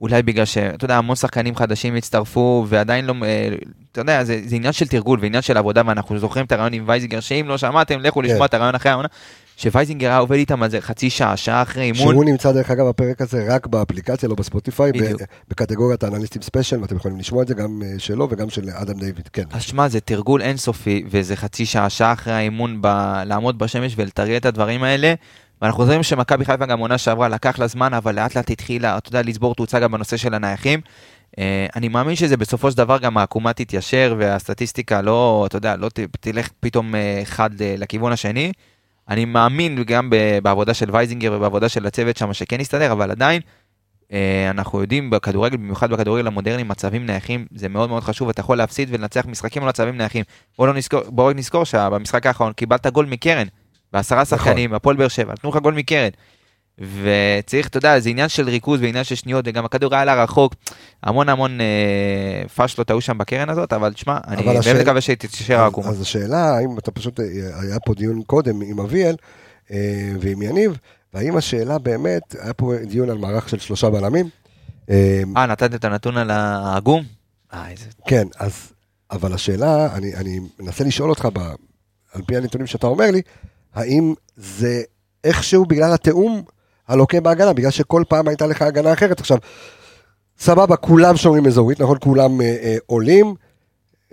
אולי בגלל שאתה יודע, המון שחקנים חדשים הצטרפו, ועדיין לא, אה, אתה יודע, זה, זה עניין של תרגול ועניין של עבודה, ואנחנו זוכרים את הריאיון עם וייזינגר, שאם לא שמעתם, לכו כן. לשמוע את הריאיון אחרי העונה, שווייזינגר היה עובד איתם על זה חצי שעה, שעה אחרי אימון. שהוא נמצא דרך אגב בפרק הזה רק באפליקציה, לא בספוטיפיי, בדיוק. בקטגוריית האנליסטים special, ואתם יכולים לשמוע את זה גם אה, שלו וגם של אדם דיוויד, כן. אז שמע, זה תרגול אינסופי, וזה חצי שעה, שעה אחרי האימון, ב... לעמוד בשמש ולתרגל את הדברים האלה. ואנחנו רואים שמכבי חיפה גם עונה שעברה, לקח לה זמן, אבל לאט לאט התחילה, אתה יודע, לצבור תאוצה גם בנושא של הנייחים. אה, אני מאמין שזה בסופו של דבר גם העקומה תתיישר, והסטטיסטיקה לא, אתה יודע, לא תלך פתאום אה, חד אה, לכיוון השני. אני מאמין גם בעבודה של וייזינגר ובעבודה של הצוות שם שכן יסתדר, אבל עדיין, אה, אנחנו יודעים בכדורגל, במיוחד בכדורגל המודרני, מצבים נייחים זה מאוד מאוד חשוב, אתה יכול להפסיד ולנצח משחקים על מצבים נייחים. בואו לא נזכור, בואו רק נזכור שבמשחק האחרון קיבלת גול מקרן, בעשרה שחקנים, הפועל באר שבע, נתנו לך גול מקרן. וצריך, אתה יודע, זה עניין של ריכוז ועניין של שניות, וגם הכדור היה לה רחוק, המון המון אה, פאשלות היו שם בקרן הזאת, אבל תשמע, אני באמת השאלה- מקווה שתתיישר אז, העקומה. אז השאלה, האם אתה פשוט, אה, היה פה דיון קודם עם אביאל אה, ועם יניב, והאם השאלה באמת, היה פה דיון על מערך של שלושה בלמים. אה, אה, נתת את הנתון על העגום? אה, איזה... כן, אז, אבל השאלה, אני, אני מנסה לשאול אותך, ב, על פי הנתונים שאתה אומר לי, האם זה איכשהו בגלל התיאום הלוקה בהגנה, בגלל שכל פעם הייתה לך הגנה אחרת. עכשיו, סבבה, כולם שומרים אזורית, נכון? כולם אה, אה, עולים,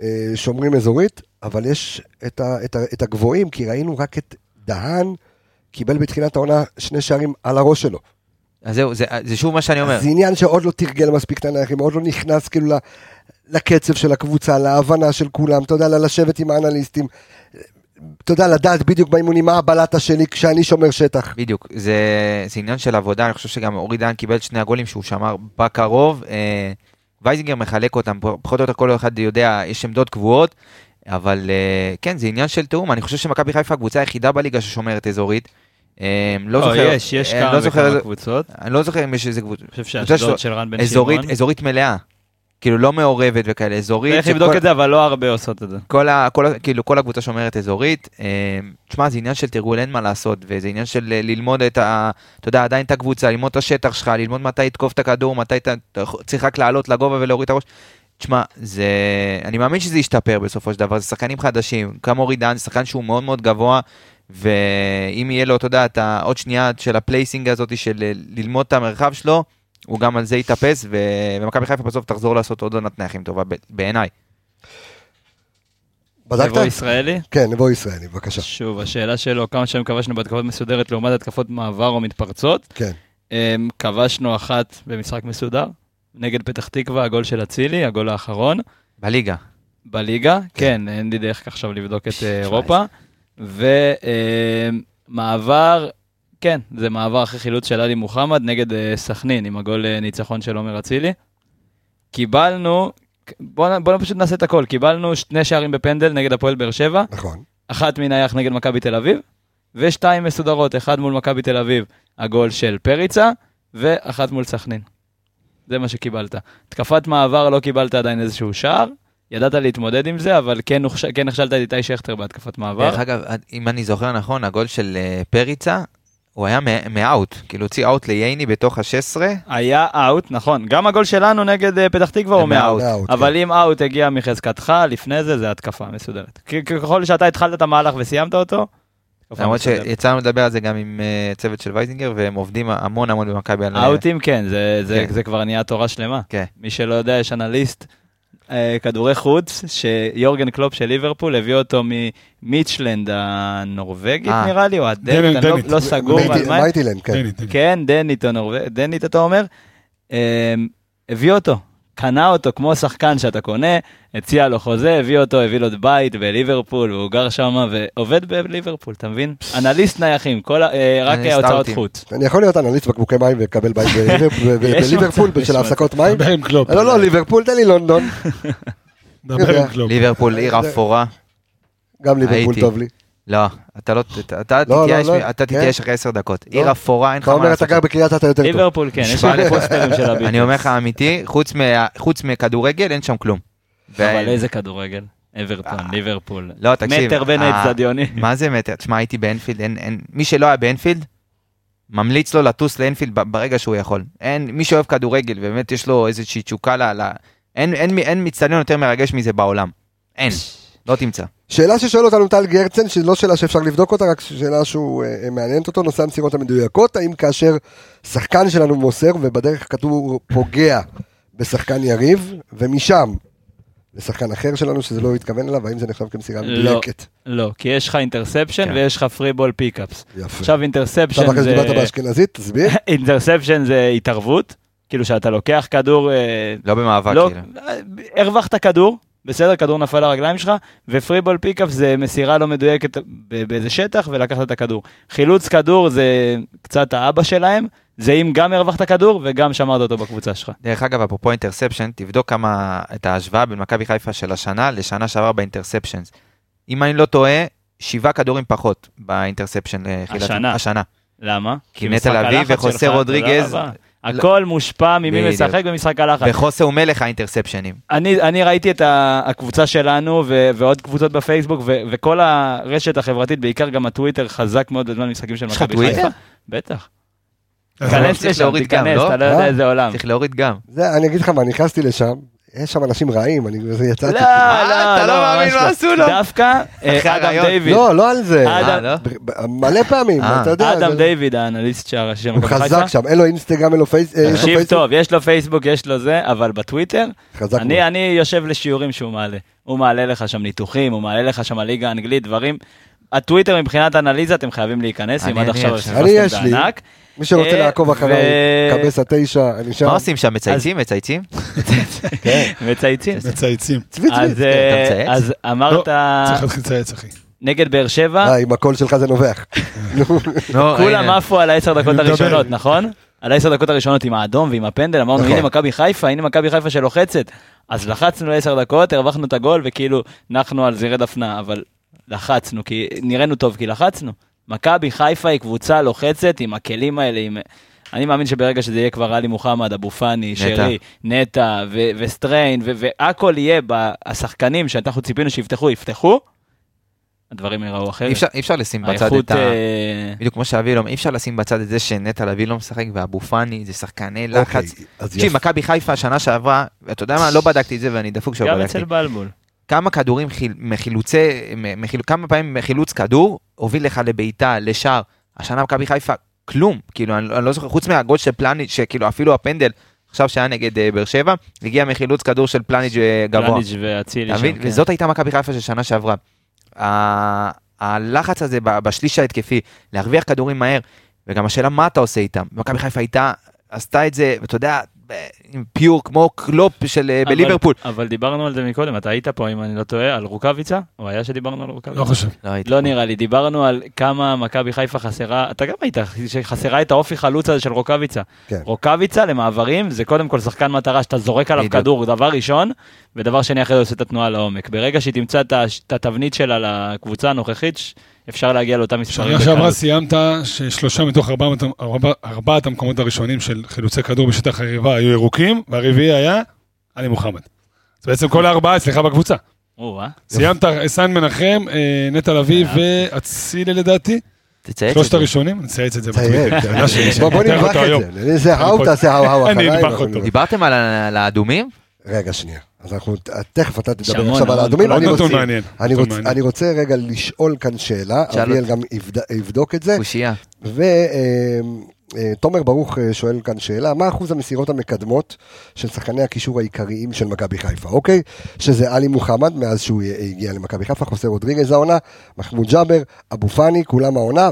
אה, שומרים אזורית, אבל יש את, ה, את, ה, את הגבוהים, כי ראינו רק את דהן, קיבל בתחילת העונה שני שערים על הראש שלו. אז זהו, זה, זה שוב מה שאני אומר. זה עניין שעוד לא תרגל מספיק את הנייחים, עוד לא נכנס כאילו לקצב של הקבוצה, להבנה של כולם, אתה יודע, לשבת עם האנליסטים, אתה יודע, לדעת בדיוק באימונים מה הבלטה שלי כשאני שומר שטח. בדיוק, זה, זה עניין של עבודה, אני חושב שגם אורי דהן קיבל שני הגולים שהוא שמר בקרוב. אה, וייזינגר מחלק אותם, פחות או יותר כל אחד יודע, יש עמדות קבועות, אבל אה, כן, זה עניין של תיאום, אני חושב שמכבי חיפה הקבוצה היחידה בליגה ששומרת אזורית. אה, לא לא, זוכר, יש, יש אה, כמה לא זוכר וכמה קבוצות. אני לא זוכר אם יש איזה קבוצה, אני חושב שלו- של רן בן שמעון. אזורית מלאה. כאילו לא מעורבת וכאלה, אזורית. צריך לבדוק את זה, אבל לא הרבה עושות את זה. כל, ה, כל, כאילו, כל הקבוצה שומרת אזורית. אה, תשמע, זה עניין של תרגול, אין מה לעשות, וזה עניין של אה, ללמוד את ה... אתה יודע, עדיין את הקבוצה, ללמוד את השטח שלך, ללמוד מתי לתקוף את הכדור, מתי אתה, צריך רק לעלות לגובה ולהוריד את הראש. תשמע, זה... אני מאמין שזה ישתפר בסופו של דבר, זה שחקנים חדשים, גם אורי דן, זה שחקן שהוא מאוד מאוד גבוה, ואם יהיה לו, אתה יודע, את העוד שנייה של ה placing הזאת של אה, ללמוד את המרחב שלו, הוא גם על זה יתאפס, ומכבי חיפה בסוף תחזור לעשות עוד עונת נייחים טובה, בעיניי. בדקת? נבו ישראלי? כן, נבו ישראלי, בבקשה. שוב, השאלה שלו, כמה שנים כבשנו בהתקפות מסודרת לעומת התקפות מעבר או מתפרצות. כן. אמ, כבשנו אחת במשחק מסודר, נגד פתח תקווה, הגול של אצילי, הגול האחרון. בליגה. בליגה, כן, אין לי דרך עכשיו לבדוק את אה, אירופה. ומעבר, כן, זה מעבר אחרי חילוץ של עלי מוחמד נגד אה, סכנין, עם הגול אה, ניצחון של עומר אצילי. קיבלנו, בואו בוא פשוט נעשה את הכל, קיבלנו שני שערים בפנדל נגד הפועל באר שבע, נכון. אחת מנייח נגד מכבי תל אביב, ושתיים מסודרות, אחד מול מכבי תל אביב, הגול של פריצה, ואחת מול סכנין. זה מה שקיבלת. תקפת מעבר לא קיבלת עדיין איזשהו שער, ידעת להתמודד עם זה, אבל כן. כן נכשלת את איתי שכטר בהתקפת מעבר. דרך אגב, אם אני זוכר נכון, הגול של אה, פריצה, הוא היה מאאוט, כאילו הוציא אאוט לייני בתוך ה-16, היה אאוט, נכון, גם הגול שלנו נגד אה, פתח תקווה הוא מאאוט. מאאוט, אבל כן. אם אאוט הגיע מחזקתך, לפני זה, זה התקפה מסודרת. ככל שאתה התחלת את המהלך וסיימת אותו, למרות מסודרת. שיצאנו לדבר על זה גם עם אה, צוות של וייזינגר, והם עובדים המון המון במכבי על... אאוטים כן, זה, זה, כן. זה כבר נהיה תורה שלמה. כן. מי שלא יודע, יש אנליסט אה, כדורי חוץ, שיורגן קלופ של ליברפול הביא אותו ממיטיילנד הנורבגית אה. נראה לי, או הדנית, דנית, אני לא. לא סגור על מה. מיטיילנד, כן. כן, דנית או נורבגית, דנית אתה אומר, אה, הביא אותו, קנה אותו כמו שחקן שאתה קונה, הציע לו חוזה, הביא אותו, הביא לו בית בליברפול, והוא גר שם ועובד בליברפול, אתה מבין? אנליסט נייחים, כל אה, רק הוצאות. חוץ. אני יכול להיות אנליסט בקבוקי מים ולקבל בית בליברפול- ב- ב- יש בליברפול מצב, יש של מצב. ההפסקות מים? לא, לא, ליברפול, תן לי לונדון. ליברפול עיר אפורה. גם ליברפול. טוב לי. לא, אתה לא, אתה לא, תתייאש, לא, אתה כן. תתייאש אחרי עשר דקות. לא. עיר אפורה, אין לך אתה מה אומר, אתה לעשות. גר בקריית אתא יותר טוב. ליברפול, כן, יש לי. פוסטרים של הביטלס. אני אומר לך אמיתי, חוץ מכדורגל אין שם כלום. אבל איזה כדורגל? אברטון, אה. ליברפול. לא, תקשיב. מטר בין אה, האצטדיונים. מה זה מטר? תשמע, הייתי באנפילד, אין, מי שלא היה באנפילד, ממליץ לו לטוס לאנפילד ברגע שהוא יכול. אין, מי שאוהב כדורגל, ובאמת יש לו איזושהי תשוקה ל... אין מצטדיון יותר מרגש מזה בעולם. אין, לא תמצא. שאלה ששואל אותנו טל גרצן, שהיא לא שאלה שאפשר לבדוק אותה, רק שאלה שהוא אה, אה, מעניינת אותו, נושא המסירות המדויקות, האם כאשר שחקן שלנו מוסר ובדרך הכדור פוגע בשחקן יריב, ומשם לשחקן אחר שלנו שזה לא התכוון אליו, האם זה נחשב כמסירה לא. מדויקת? לא, כי יש לך interception כן. ויש לך free ball pickups. יפה. עכשיו interception עכשיו אחרי זה... שדיברת באשכנזית, תסביר. interception זה התערבות, כאילו שאתה לוקח כדור, אה, לא במאבק, לא, כאילו. הרווחת כדור, בסדר, כדור נפל לרגליים שלך, ו free ball pickup זה מסירה לא מדויקת באיזה שטח ולקחת את הכדור. חילוץ כדור זה קצת האבא שלהם, זה אם גם הרווחת כדור וגם שמרת אותו בקבוצה שלך. דרך אגב, אפרופו אינטרספשן, תבדוק כמה, את ההשוואה בין מכבי חיפה של השנה לשנה שעברה באינטרספשנס. אם אני לא טועה, שבעה כדורים פחות באינטרספשן. אה, השנה. השנה. למה? כי נטע לביא וחוסה שלך, רודריגז-. הכל מושפע ממי. משחק במשחק הלחץ. וחוסה הוא מלך האינטרספשנים. אני, אני ראיתי את הקבוצה שלנו ו- ועוד קבוצות בפייסבוק ו- וכל הרשת החברתית, בעיקר גם הטוויטר חזק מאוד בזמן משחקים של יש לך מכבי טוויטר? חיפה. בטח. אז תיכנס לשם, תיכנס, לא? אתה לא יודע אה? איזה עולם. צריך להוריד גם. אני אגיד לך מה, נכנסתי לשם, יש שם אנשים רעים, אני זה לא, יצאתי. לא, אתה לא מאמין ממש מה לא. עשו לו? דווקא אה, אדם. דיוויד, לא, לא על זה. אה, לא? מלא פעמים, אה. אתה יודע. אדם דיוויד, האנליסט שהראשי של הוא חזק. שם, אין לו אינסטגרם, אין לו פייס... אה, יש לו תקשיב פייסבוק. טוב, יש לו פייסבוק, יש לו זה, אבל בטוויטר, חזק מאוד. אני, אני יושב לשיעורים שהוא מעלה. הוא מעלה לך שם ניתוחים, הוא מעלה לך שם הליגה האנגלית, דברים. הטוויטר מבחינת אנליזה אתם חייבים להיכנס, אם אני- עד עכשיו. אני, יש לי. בענק. מי שרוצה אה, לעקוב אחריי, קבס התשע, אני שם. מה עושים שם? מצייצים? מצייצים? מצייצים. מצייצים. צבי צבי. אז, אה, אתה מצייץ? אז אמרת צריך להתחיל לצייץ, אחי. נגד באר שבע, אה, עם הקול שלך זה נובח. נו, לא, כולם. עפו על העשר דקות. הראשונות, נכון? על העשר דקות הראשונות עם האדום ועם הפנדל, אמרנו נכון. הנה מכבי חיפה, הנה מכבי חיפה שלוחצת. אז לחצנו לעשר דקות, הרווחנו את הגול וכאילו נחנו על זירי דפנה, אבל לחצנו, כי נראינו טוב כי לחצנו. מכבי חיפה היא קבוצה לוחצת עם הכלים האלה, עם... אני מאמין שברגע שזה יהיה כבר עלי מוחמד, אבו פאני, שרי, נטע ו- וסטריין, ו- והכל יהיה, ב- השחקנים שאנחנו ציפינו שיפתחו, יפתחו, הדברים ייראו אחרת. אי אפשר- אי אפשר לשים בצד האיכות, את ה... אה, בדיוק כמו שאביב אומר, אי אפשר לשים בצד את זה שנטע לביא לא משחק ואבו פאני זה שחקני אוקיי, לחץ. אז תקשיב, יפה. מכבי חיפה שנה שעברה, אתה יודע מה, לא בדקתי את זה ואני דפוק שלא גם בדקתי. אצל בלבול. כמה כדורים חיל- מחילוצי, מחיל- כמה פעמים מחילוץ כדור, הוביל לך לבעיטה, לשער. השנה מכבי חיפה, כלום. כאילו, אני, אני לא זוכר, חוץ מהגול של פלניץ', שכאילו אפילו הפנדל, עכשיו שהיה נגד אה, באר שבע, הגיע מחילוץ כדור של פלניץ' אה, גבוה. פלניץ' ואצילי שם? כן. וזאת הייתה מכבי חיפה של שנה שעברה. ה- הלחץ הזה בשליש ההתקפי, להרוויח כדורים מהר, וגם השאלה מה אתה עושה איתם. מכבי חיפה הייתה, עשתה את זה, ואתה יודע, פיור כמו קלופ של אה, אבל- בליברפול. אבל דיברנו על זה מקודם, אתה היית פה, אם אני לא טועה, על רוקאביצה? או היה שדיברנו על רוקאביצה? לא חושב. לא לא. נראה לי, דיברנו על כמה מכבי חיפה חסרה, אתה גם היית, שחסרה את האופי חלוץ הזה של רוקאביצה. כן. רוקאביצה למעברים זה קודם כל שחקן מטרה שאתה זורק עליו בדיוק. כדור, דבר ראשון, ודבר שני אחרי זה עושה את התנועה לעומק. ברגע שהיא תמצא את התבנית שלה לקבוצה הנוכחית, אפשר להגיע לאותם מספרים. שנה שעברה. סיימת ששלושה מתוך ארבעת- ארבע- ארבעת המקומות הראשונים של חילוצי כדור בשטח היריבה היו ירוקים, והרביעי היה עלי מוחמד. אז בעצם כל הארבעה אצלך בקבוצה. סיימת סן מנחם, אה, נטע לביא ואצילי לדעתי. תצייץ את שלושת. הראשונים, נציין את זה בטוויטר. כן. בוא היום. את זה. זה האו אני תעשה האו האו אני אנחנו אותו. דיברתם על האדומים? רגע, שנייה. אז אנחנו, תכף אתה תדבר המון, עכשיו על האדומים. כל אני רוצה- מעניין. אני רוצ-. אני רוצה רגע לשאול כאן שאלה, שאל אביאל. גם יבד- יבדוק את זה. קושייה. ותומר ברוך אה, שואל כאן שאלה, מה אחוז המסירות המקדמות של שחקני הקישור העיקריים של מכבי חיפה, אוקיי? שזה עלי מוחמד, מאז שהוא הגיע למכבי חיפה, חוסה רודריגז העונה, מחמוד ג'אבר, אבו פאני, כולם העונה,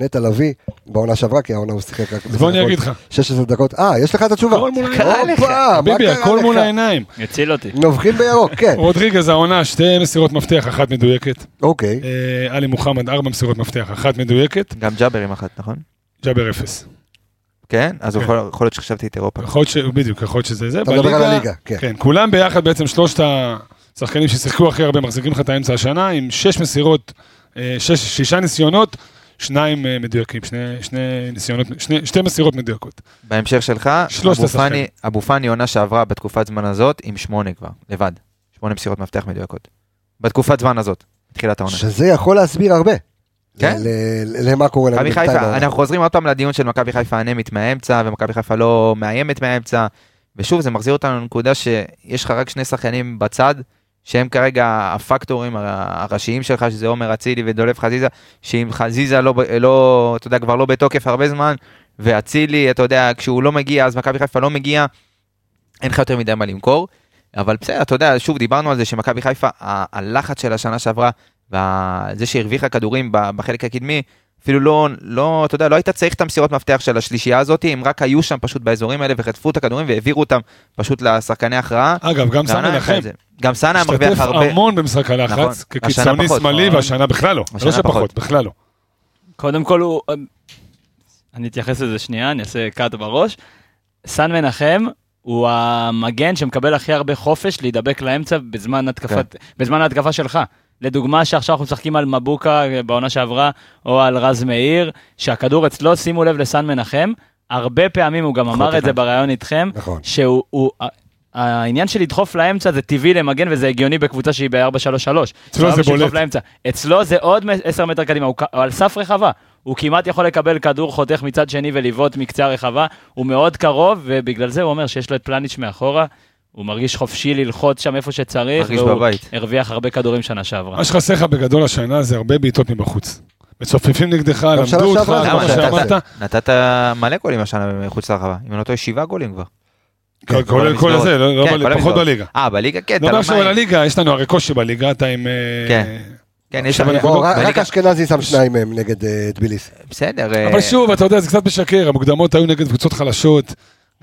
ונטע לביא בעונה שעברה, כי העונה הוא שיחק רק אז בוא אני אגיד לך. 16 דקות. אה, יש לך את התשובה. הכל מול העיניים. ביבי, הכל מול? העיניים. הציל אותי. נובחים בירוק, כן. רודריגז העונה, שתי מסירות מפתח, אחת מדויקת. אוקיי. אה, עלי מוחמד, ארבע מסירות מפתח, אחת מדויקת. גם ג'אבר עם אחת, נכון? ג'אבר אפס. כן? אז כן. יכול להיות שחשבתי את אירופה. יכול להיות ש... בדיוק, יכול להיות שזה זה. אתה מדבר על הליגה, כן. כן, כולם ביחד בעצם שלושת השחקנים ששיחקו הכי הרבה מחזיקים לך את האמצע השנה, עם שש מסירות, אה, שש, שישה ניסיונות, שניים אה, מדויקים, שני, שני ניסיונות, שני, שתי מסירות מדויקות. בהמשך שלך, אבו פאני-. אבו פאני עונה שעברה בתקופת זמן הזאת עם שמונה כבר, לבד. שמונה מסירות מפתח מדויקות. בתקופת זמן הזאת, תחילת העונה. שזה יכול להסביר הרבה. כן. ל- ל- למה קורה לנו מכבי בינתיים. אנחנו חוזרים עוד פעם לדיון של מכבי חיפה אנמית מהאמצע, ומכבי חיפה לא מאיימת מהאמצע, ושוב, זה מחזיר אותנו לנקודה שיש לך רק שני שחקנים בצד, שהם כרגע הפקטורים הר- הראשיים שלך, שזה עומר אצילי ודולב חזיזה, שאם חזיזה לא, לא, אתה יודע, כבר לא בתוקף הרבה זמן, ואצילי, אתה יודע, כשהוא לא מגיע, אז מכבי חיפה לא מגיע, אין לך יותר מדי מה למכור. אבל בסדר, אתה יודע, שוב, דיברנו על זה שמכבי חיפה, הלחץ של השנה שעברה, וזה שהרוויחה כדורים בחלק הקדמי, אפילו לא, לא, אתה יודע, לא היית צריך את המסירות מפתח של השלישייה הזאת, הם רק היו שם פשוט באזורים האלה וחטפו את הכדורים והעבירו אותם פשוט לשחקני הכרעה. אגב, גם סן והעונה מנחם. גם סאנה מרוויח השתתף הרבה. המון במשחק נכון. הלחץ, השנה כקיצוני. שמאלי, נכון. והשנה בכלל לא. השנה לא שפחות, פחות. בכלל לא. קודם כל הוא, אני אתייחס לזה שנייה, אני אעשה קאט בראש. סן מנחם הוא המגן שמקבל הכי הרבה חופש להידבק לאמצע בזמן התקפת, בזמן ההתקפה שלך. לדוגמה שעכשיו אנחנו משחקים על מבוקה בעונה שעברה, או על רז מאיר, שהכדור אצלו, שימו לב לסן מנחם, הרבה פעמים הוא גם אמר את זה. בריאיון איתכם, נכון. שהוא, הוא, העניין של לדחוף לאמצע זה טבעי למגן וזה הגיוני בקבוצה שהיא ב-4-3-3. אצלו זה בולט. לאמצע. אצלו זה עוד 10 מטר קדימה, הוא על סף רחבה. הוא כמעט יכול לקבל כדור חותך מצד שני ולבעוט מקצה הרחבה, הוא מאוד קרוב, ובגלל זה הוא אומר שיש לו את פלניץ' מאחורה, הוא מרגיש חופשי ללחוץ שם איפה שצריך, מרגיש והוא בבית. הרוויח הרבה כדורים שנה שעברה. מה שחסר לך בגדול השנה זה הרבה בעיטות מבחוץ. מצופפים נגדך, למדו אותך, כל שאתה שאמרת. נתת מלא גולים השנה מחוץ לרחבה, אם אני לא טועה, שבעה גולים כבר. כל- כל כל המסגרות. זה, לא- לא כן, כל פחות. בליגה. אה, בליגה כן, אתה אומר עכשיו לא על. הליגה, יש לנו הרי קושי בליגה, אתה עם... אה, כן. כן, יש בוא, רק- אשכנזי שם שניים מהם נגד אה, טביליס. בסדר. אה, אבל שוב, אתה יודע, זה קצת משקר, המוקדמות היו נגד קבוצות חלשות,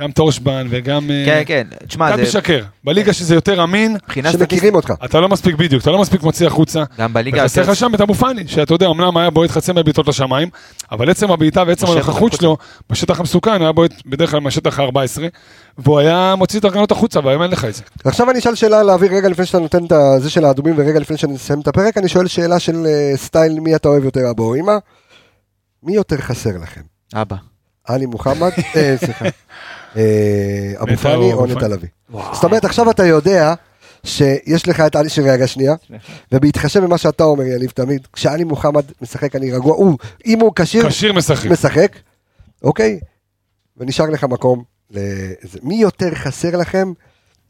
גם טורשבן וגם... אה, כן, כן, תשמע, זה משקר. בליגה שזה יותר אמין, מבחינה סטטיסטית, שמכירים אותך. אתה לא מספיק בדיוק, אתה לא מספיק מוציא החוצה. גם בליגה וחסר. לך שם את אבו פאני, שאתה יודע, אמנם היה בועט חצי מהבעיטות לשמיים, אבל עצם הבעיטה ועצם הנוכחות. שלו בשטח המסוכן, היה בועט בדרך כלל מהשטח ה-14, והוא היה מוציא את הרגנות החוצה, והיום אין לך את זה. עכשיו אני אשאל שאלה להעביר רגע לפני שאתה נותן את זה של האדומים ורגע לפני שנסיים את הפרק, אני שואל שאלה של אה, סטייל מי אתה אוהב יותר, אבו או אמא? מי יותר חסר לכם? אבא. עלי מוחמד, אה, סליחה, אבו נטע פאני או אבו נטע? לביא. זאת אומרת, עכשיו אתה יודע שיש לך את עלי שרגע שנייה, ובהתחשב במה שאתה אומר, יניב תמיד, כשעלי מוחמד משחק אני רגוע, הוא, אם הוא כשיר, כשיר משחק. משחק, אוקיי? ונשאר לך מקום. מי יותר חסר לכם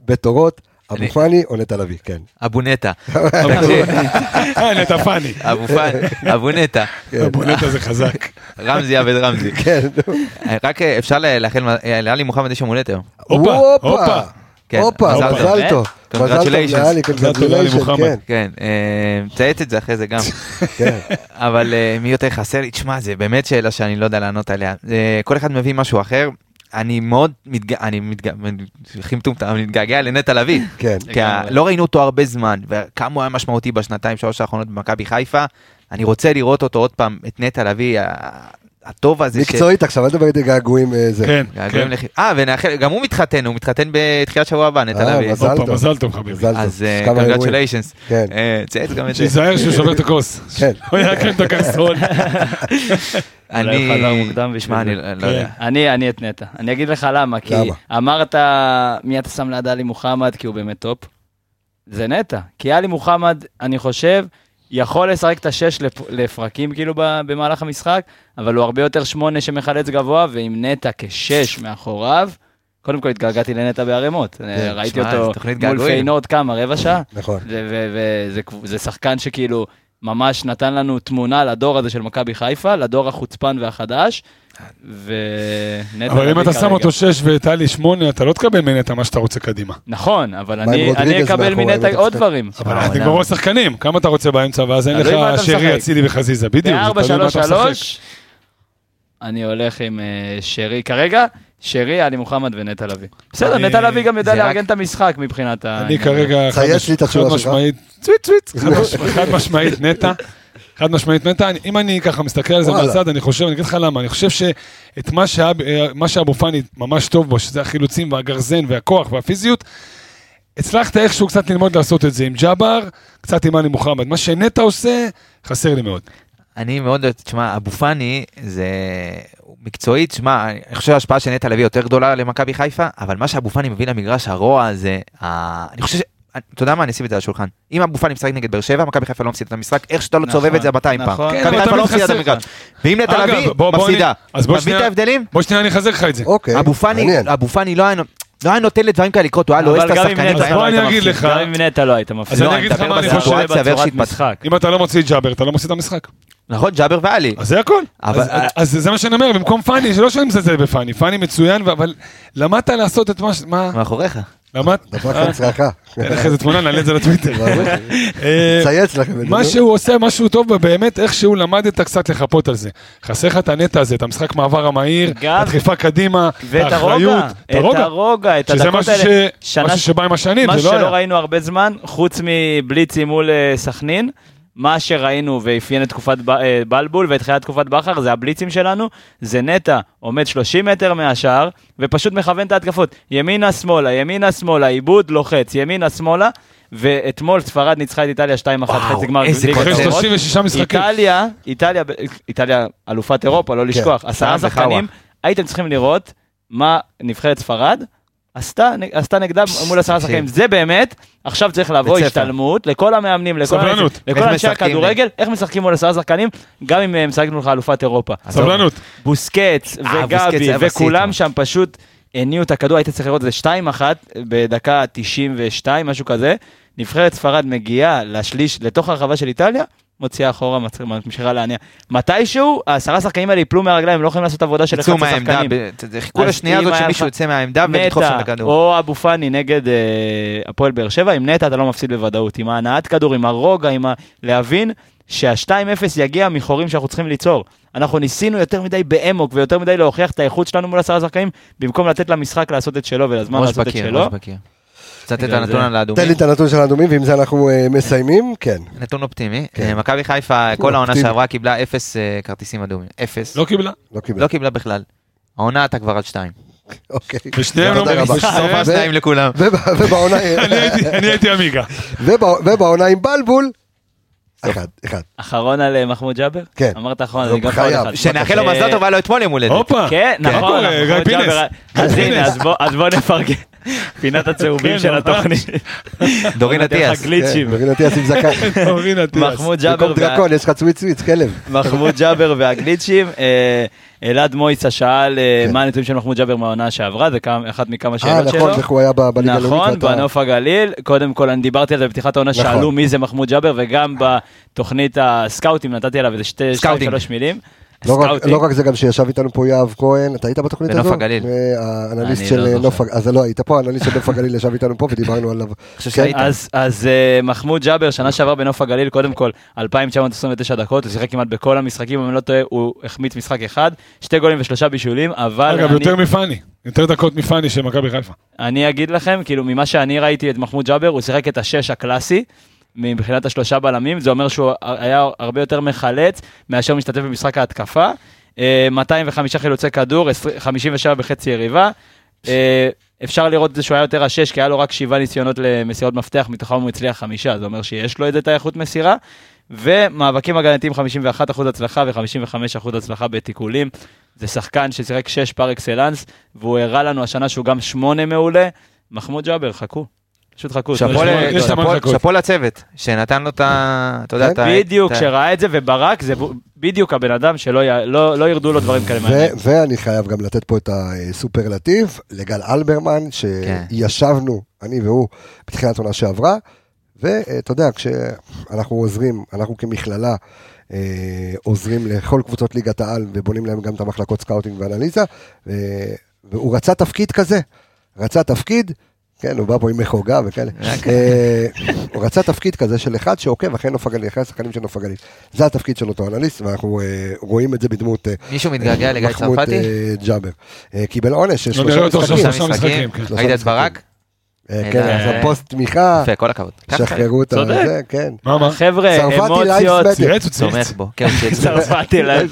בתורות, אבו אני- פאני או נטע לביא? כן. אבו נטע. אה, נטע פאני. אבו פאני. אבו נטע. אבו נטע זה חזק. רמזי עבד רמזי. כן. רק אה, אפשר לאחל, אה, לאלי מוחמד יש יום הולדת היום. הופה, הופה. כן, הופה, מזל טוב. מוחמד. כן, כן, אה, מצייץ את זה אחרי זה גם. כן. אבל אה, מי יותר חסר לי? תשמע, זה באמת שאלה שאני לא יודע לענות עליה. אה, כל אחד מביא משהו אחר. אני מאוד מתג... אני מתג... הכי מטומטם, אני מתגעגע לנטע לביא. כן. כי. לא ראינו אותו הרבה זמן, וכמה הוא היה משמעותי בשנתיים שלוש האחרונות במכבי חיפה. אני רוצה לראות אותו עוד פעם, את נטע לביא, הטוב הזה. ש- מקצועית עכשיו, אל תדבר איתי געגועים אה, זה. כן, געגועים כן. לח- אה, ונאחל, גם הוא מתחתן, הוא מתחתן בתחילת שבוע הבא, נטע אה, לביא. מזל טוב. מזל טוב חביבי. מזל טוב. אז יש כמה אירועים. קונגרצ'וליישנס. כן. צייץ גם את זה. שיזהר שהוא שובר את הכוס. כן. הוא יקרם את הקרסול. אני... חזר מוקדם בשביל זה. לא יודע. אני, אני את נטע. אני אגיד לך למה, כי? אמרת מי אתה שם ליד עלי מוחמד, כי הוא באמת טופ. זה נטע. כי עלי מוחמד, אני חושב, יכול לשחק את השש לפ- לפרקים כאילו במהלך המשחק, אבל הוא הרבה יותר שמונה שמחלץ גבוה, ועם נטע כשש מאחוריו, קודם כל התגעגעתי לנטע בערימות. ראיתי שמע, אותו זה תוכנית מול. פיינורד כמה, רבע שעה? נכון. וזה שחקן שכאילו ממש נתן לנו תמונה לדור הזה של מכבי חיפה, לדור החוצפן והחדש, ונטע אבל אם אתה שם. אותו 6 וטלי 8, אתה לא תקבל מנטע מה שאתה רוצה קדימה. נכון, אבל אני, אני אקבל מנטע עוד? דברים. אבל אה, נגמרו עונה. השחקנים, כמה אתה רוצה באמצע, ואז אין לך שרי. אצילי וחזיזה, בדיוק. זה ב-4, תלוי מה 3, אתה משחק. 3, אני הולך עם אה, שרי כרגע, שרי, עלי מוחמד ונטע לביא. בסדר, נטע לביא גם יודע לארגן את המשחק מבחינת ה... אני כרגע חד. משמעית, צוויט צוויט, חד מש- חד משמעית נטע. חד משמעית נטע, אני- אם אני ככה מסתכל על זה. מהצד, אני חושב, אני אגיד לך למה, אני חושב שאת מה שאב- אה, מה שאבו פאני ממש טוב בו, שזה החילוצים והגרזן והכוח והפיזיות, הצלחת איכשהו קצת ללמוד לעשות את זה עם ג'אבר, קצת עם עלי מוחמד. מה שנטע עושה, חסר לי מאוד. אני מאוד, אוהב- תשמע, אבו פאני זה מקצועית, תשמע, אני חושב שההשפעה של נטע לביא יותר גדולה למכבי חיפה, אבל מה שאבו פאני מביא למגרש, הרוע הזה, ה... אני חושב ש... אתה יודע מה, אני אשים את זה על השולחן. אם אבו פאני משחק נגד באר שבע, מכבי חיפה לא מפסידה את המשחק, איך שאתה לא נכון, צובב את זה 200 פעם. נכון. כן, מכבי אבל חיפה לא מפסידה את. המגרש. ואם נטע לביא, מפסידה. אני- אז בוא אתה מבין שנייה- את ההבדלים? בוא שנייה אני אחזק לך את זה. אוקיי, אבו פאני, לא היה לא היה נותן לדברים כאלה לקרות, הוא היה לועס את אבל גם השחקנים. נטע לא היית. גם עם נטע לא היית מפסיד. אז לא, אני אגיד לך מה אני חושב. אם אתה לא מוציא את ג'אבר, אתה לא מוציא את המשחק. נכון, ג'אבר ואלי. אז זה הכל. אבל- אז- אז זה מה שאני אומר, במקום פאני, שלא שאני מזלזל בפאני, פאני מצוין, אבל למדת לעשות את מה? מאחוריך. למדת? דבר כאן צרחה. תן לך איזה תמונה, נעלה את זה לטוויטר. אה, צייץ לכם את זה. מה. שהוא עושה, משהו טוב, ובאמת איכשהו למדת קצת לחפות על זה. חסר לך את הנטע הזה, את המשחק מעבר המהיר, הדחיפה קדימה, ואת האחריות, הרוגע, את הרוגע, את שזה הדקות משהו האלה. ש- שנה משהו שבא עם השנים, מה זה לא שלא היה. ראינו הרבה זמן, חוץ מבליצים מול אה, סכנין, מה שראינו ואפיין את תקופת ב- אה, בלבול ואת תחילת תקופת בכר, זה הבליצים שלנו, זה נטע עומד 30 מטר מהשער, ופשוט מכוון את ההתקפות. ימינה שמאלה, ימינה שמאלה, עיבוד לוחץ, ימינה שמאלה, ואתמול ספרד ניצחה את איטליה 2-1 וואו, חצי גמר איזה אחרי קונצרט. האלופות. 36 משחקים. איטליה, איטליה, איטליה אלופת אירופה, לא לשכוח, עשרה סלאם שחקנים. הייתם צריכים לראות מה נבחרת ספרד עשתה, עשתה נגדה מול עשרה. שחקנים. זה באמת, עכשיו צריך לבוא. השתלמות לכל המאמנים, לכל סבלנות. לכל איך אנשי הכדורגל, איך משחקים מול עשרה שחקנים, גם אם אה, משחקים לך אלופת אירופה. סבלנות. בוסקץ אה, וגבי וכולם. שם פשוט הניעו את הכדור, היית צריך לראות את זה 2-1 בדקה 92, משהו כזה. נבחרת ספרד מגיעה לשליש, לתוך הרחבה של איטליה, מוציאה אחורה, ממשיכה להניע. מתישהו, העשרה שחקנים האלה יפלו מהרגליים, הם לא יכולים לעשות עבודה של יצאו 11 מהעמדה, שחקנים. חיכו לשנייה הזאת שמישהו לך יוצא מהעמדה ולדחוף שם הכדור. או אבו פאני נגד אה, הפועל באר שבע, עם נטע אתה לא מפסיד בוודאות, עם ההנעת כדור, עם הרוגע, עם ה... להבין שה-2-0 יגיע מחורים שאנחנו צריכים ליצור. אנחנו ניסינו יותר מדי באמוק ויותר מדי להוכיח את האיכות שלנו מול עשרה שחקנים, במקום לתת למשחק לעשות את שלו ולזמן לעשות את שלו. קצת את הנתון. על תן לי האדומים. את הנתון של האדומים, ועם זה אנחנו אה, מסיימים. כן. נתון אופטימי. כן. אה, מכבי חיפה כל העונה. שעברה קיבלה אפס אה, כרטיסים אדומים. אפס. לא קיבלה. לא קיבל. לא קיבלה בכלל. העונה אתה כבר על שתיים. אוקיי. ושניהם לא. במשחק. שניים לכולם. וב- ובעונה- אני הייתי- עמיגה. ובע- ובעונה עם בלבול, אחד, אחד. אחרון על מחמוד ג'אבר? כן. אמרת אחרון, לא, אני גם חייב. אחד. שנאחל לו מזל טוב, היה לו אתמול יום הולדת. הופה. כן, נכון, קורה, גיא מחמוד פינס. ג'אבר. אז הנה, אז בוא נפרגן. פינת הצהובים כן, של. התוכנית. דורין אטיאס. כן, מבחינתי אשים זקן. אורין אטיאס. מחמוד ג'אבר במקום דרקון, יש לך צוויץ צוויץ, כלב. מחמוד ג'אבר והגליצ'ים. אה, אלעד מויסה שאל אה, כן. מה הנתונים של מחמוד ג'אבר מהעונה שעברה, זה אחת מכמה אה, שאלות שלו. נכון, איך הוא היה בליגה הלאומית. נכון, בנוף הגליל. קודם כל, אני דיברתי על זה בפתיחת העונה, נכון. שאלו מי זה מחמוד ג'אבר, וגם בתוכנית הסקאוטים נתתי עליו איזה שתי. שלוש מילים. לא רק-. לא רק זה, גם שישב איתנו פה יהב כהן, אתה היית בתוכנית בנוף הזו? הגליל. האנליסט אני של לא אה. נוף הגליל, אז לא היית פה, האנליסט של נוף הגליל ישב איתנו פה ודיברנו עליו. כן. אז, אז uh, מחמוד ג'אבר, שנה שעברה בנוף הגליל, קודם כל, 2,929 דקות, הוא שיחק כמעט בכל המשחקים, אם אני לא טועה, הוא החמיץ משחק אחד, שתי גולים ושלושה בישולים, אבל אגב, אני, יותר מפאני. יותר דקות מפאני של מכבי חיפה. אני אגיד לכם, כאילו, ממה שאני ראיתי את מחמוד ג'אבר, הוא שיחק את השש הקלאסי, מבחינת השלושה בלמים, זה אומר שהוא היה הרבה יותר מחלץ מאשר משתתף במשחק ההתקפה. אה, 205 חילוצי כדור, 20 57 בחצי יריבה. אה, אפשר לראות את זה שהוא היה יותר השש, כי היה לו רק שבעה ניסיונות למסירות מפתח, מתוכם הוא הצליח חמישה, זה אומר שיש לו את זה, את האיכות מסירה. ומאבקים הגנתיים 51% הצלחה ו-55% הצלחה בתיקולים. זה שחקן ששיחק 6 פר אקסלנס, והוא הראה לנו השנה שהוא גם 8 מעולה. מחמוד ג'אבר, חכו. פשוט חכו. שאפו לצוות, שנתן לו את ה... אתה יודע, כן, את ה... בדיוק, את ה- כשראה את זה, וברק זה בדיוק הבן אדם שלא לא לא ירדו לו דברים כאלה מהעיניים. ואני חייב גם לתת פה את הסופרלטיב לגל אלברמן. שישבנו, אני והוא, בתחילת עונה שעברה, ואתה יודע, כשאנחנו עוזרים, אנחנו כמכללה, אה, עוזרים לכל קבוצות ליגת העל ובונים להם גם את המחלקות סקאוטינג ואנליזה, והוא רצה תפקיד כזה, רצה תפקיד, כן, הוא בא פה עם מחוגה וכאלה, אה, הוא רצה תפקיד כזה של אחד שעוקב אחרי נוף הגליל, אחרי השחקנים של נוף הגליל. זה התפקיד של אותו אנליסט, ואנחנו אה, רואים את זה בדמות אה, מישהו מתגעגע לגיא מחמוד צרפתי? אה, ג'אבר. אה, קיבל עונש של לא שלושה משחקים. שלושה משחקים, כן. ראית את. ברק? אה, אה, כן, אה, אז הפוסט תמיכה, יפה, כל הכבוד. שחררו את. זה, כן. חבר'ה, אמוציות, תומך. בו. כן, כן, צרפתי לייבס,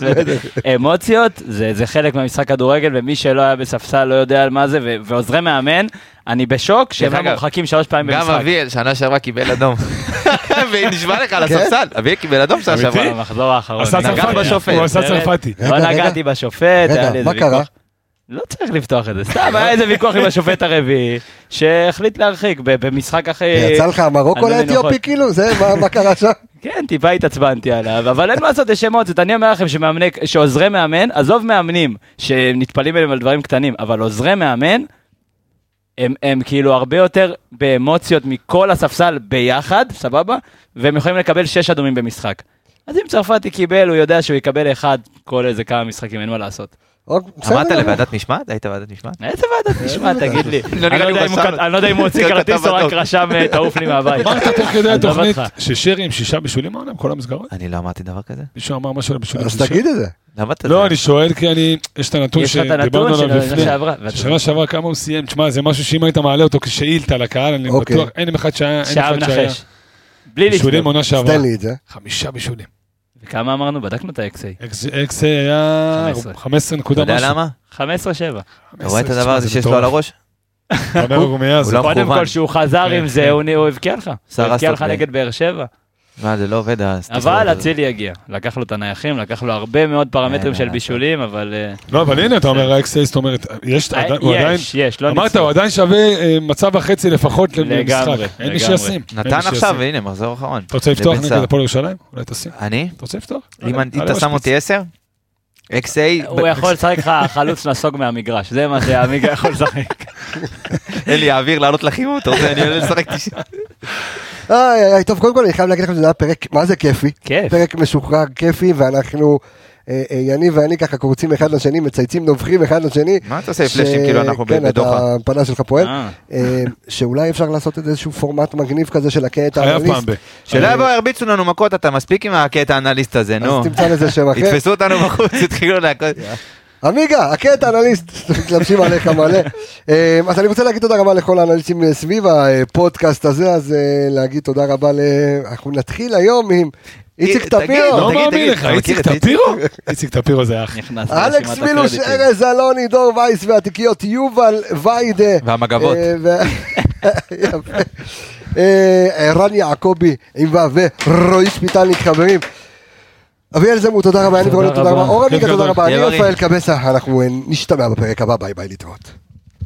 אמוציות, זה זה חלק מהמשחק כדורגל, ומי שלא היה בספסל לא יודע על מה זה, ועוזרי מאמן, אני בשוק שהם לא מורחקים שלוש פעמים גם במשחק. אביאל, שנה שעברה קיבל אדום. ונשמע לך על כן? הספסל, אביאל קיבל אדום שנה אמיתי? שעברה. במחזור האחרון. צרפתי, בשופט. הוא עשה. צרפתי. לא נגעתי בשופט, היה לי רגע, איזה מה קרה? ויכוח. לא צריך לפתוח את זה, סתם היה איזה ויכוח עם השופט הרביעי, שהחליט להרחיק במשחק אחרי... יצא לך מרוקו לא לאתיופי. כאילו? זה, מה- מה קרה שם? כן, טיפה התעצבנתי עליו, אבל אין מה לעשות, יש אמוציות. אני אומר לכם שעוזרי מאמן, עזוב מאמנים, שנטפלים אליהם על דברים קטנים, אבל עוזרי מאמן, הם, הם כאילו הרבה יותר באמוציות מכל הספסל ביחד, סבבה? והם יכולים לקבל שש אדומים במשחק. אז אם צרפתי קיבל, הוא יודע שהוא יקבל אחד כל איזה כמה משחקים, אין מה לעשות. אמרת לוועדת משמעת? היית ועדת משמעת? איזה ועדת משמעת, תגיד לי. לא אני לא יודע אם הוא. אני לא יודע אם הוא הוציא כרטיס או רק. רשם אה, תעוף לי מהבית. אמרת תוך כדי עזוב התוכנית. ששרי עם שישה בישולים העונה בכל המסגרות? אני לא אמרתי דבר כזה. מישהו אמר משהו על בישולים? אז? תגיד את זה. לא, אני שואל כי אני, יש את הנתון שדיברנו עליו לפני. שנה שעברה כמה הוא סיים, תשמע, זה משהו שאם היית מעלה אותו כשאילתה לקהל, אני אוקיי. בטוח, אין אחד שהיה, אין אחד שהיה. בלי בישולים לספור. עונה שעברה. תן לי את זה. חמישה בישולים. וכמה אמרנו? בדקנו את ה-XA. אקס היה 15. 15 אתה נקודה יודע משהו. למה? 15-7. אתה רואה את הדבר הזה שיש לו על הראש? לא. קודם. כל, שהוא חזר כן, עם כן. זה, הוא הוא הבקיע לך. הוא הבקיע לך. נגד באר שבע. מה, זה לא עובד אבל. אצילי יגיע. לקח לו את הנייחים, לקח לו הרבה מאוד פרמטרים אין של מה בישולים, אבל... אה, לא, אבל הנה, אתה אומר האקס זאת אומרת, יש, הוא עדיין, יש, יש, לא אמרת, ניצחו. הוא עדיין שווה אה, מצב וחצי לפחות למשחק. לגמרי, אין מי. שישים. נתן עכשיו. הנה, מחזור אחרון. אתה רוצה לפתוח נגד. הפועל ירושלים? אולי תשים. אני? אתה רוצה לפתוח? אם אתה שם משפיץ. אותי 10? XA, הוא יכול לשחק לך חלוץ נסוג מהמגרש, זה מה שהעמיגה יכול לשחק. אין לי אוויר לעלות לחימום, אתה רוצה, אני עולה לשחק 90. איי, איי, טוב, קודם כל אני חייב להגיד לכם שזה היה פרק, מה זה כיפי? כיף. פרק משוחרר, כיפי, ואנחנו, יניב ואני ככה קורצים אחד לשני, מצייצים, נובחים אחד לשני. מה אתה עושה פלאשים כאילו אנחנו כן, בדוחה? אתה- הפנה שלך פועל. אה, אה, שאולי אפשר לעשות איזשהו פורמט מגניב כזה של הקטע האנליסט. שלא יבואו ירביצו לנו מכות, אתה מספיק עם הקטע האנליסט הזה, נו. אז תמצא לזה שם אחר. יתפסו אותנו בחוץ, יתחילו להכות. עמיגה, הקטע האנליסט, מתלבשים עליך מלא. אה, אז אני רוצה להגיד תודה רבה לכל האנליסטים אה, סביב הפודקאסט הזה, אז אה, להגיד תודה רבה ל... אנחנו נתחיל היום עם איציק תגיד, טפירו, לא מאמין לך, איציק איציק? טפירו? איציק טפירו זה אח. אלכס מילוש. ארז אלוני, דור וייס והתיקיות יובל ויידה. והמגבות. אה, ו- יפה. אה, ערן יעקבי עם ו' ורועי שפיטלניק חברים. אביאל זמור, תודה רבה, אני תודה ורונן, תודה רבה. רבה, אור עמיגה, כיף תודה. רבה, אני. רפאל קבסה, אנחנו אה, נשתמע בפרק הבא, ביי ביי להתראות.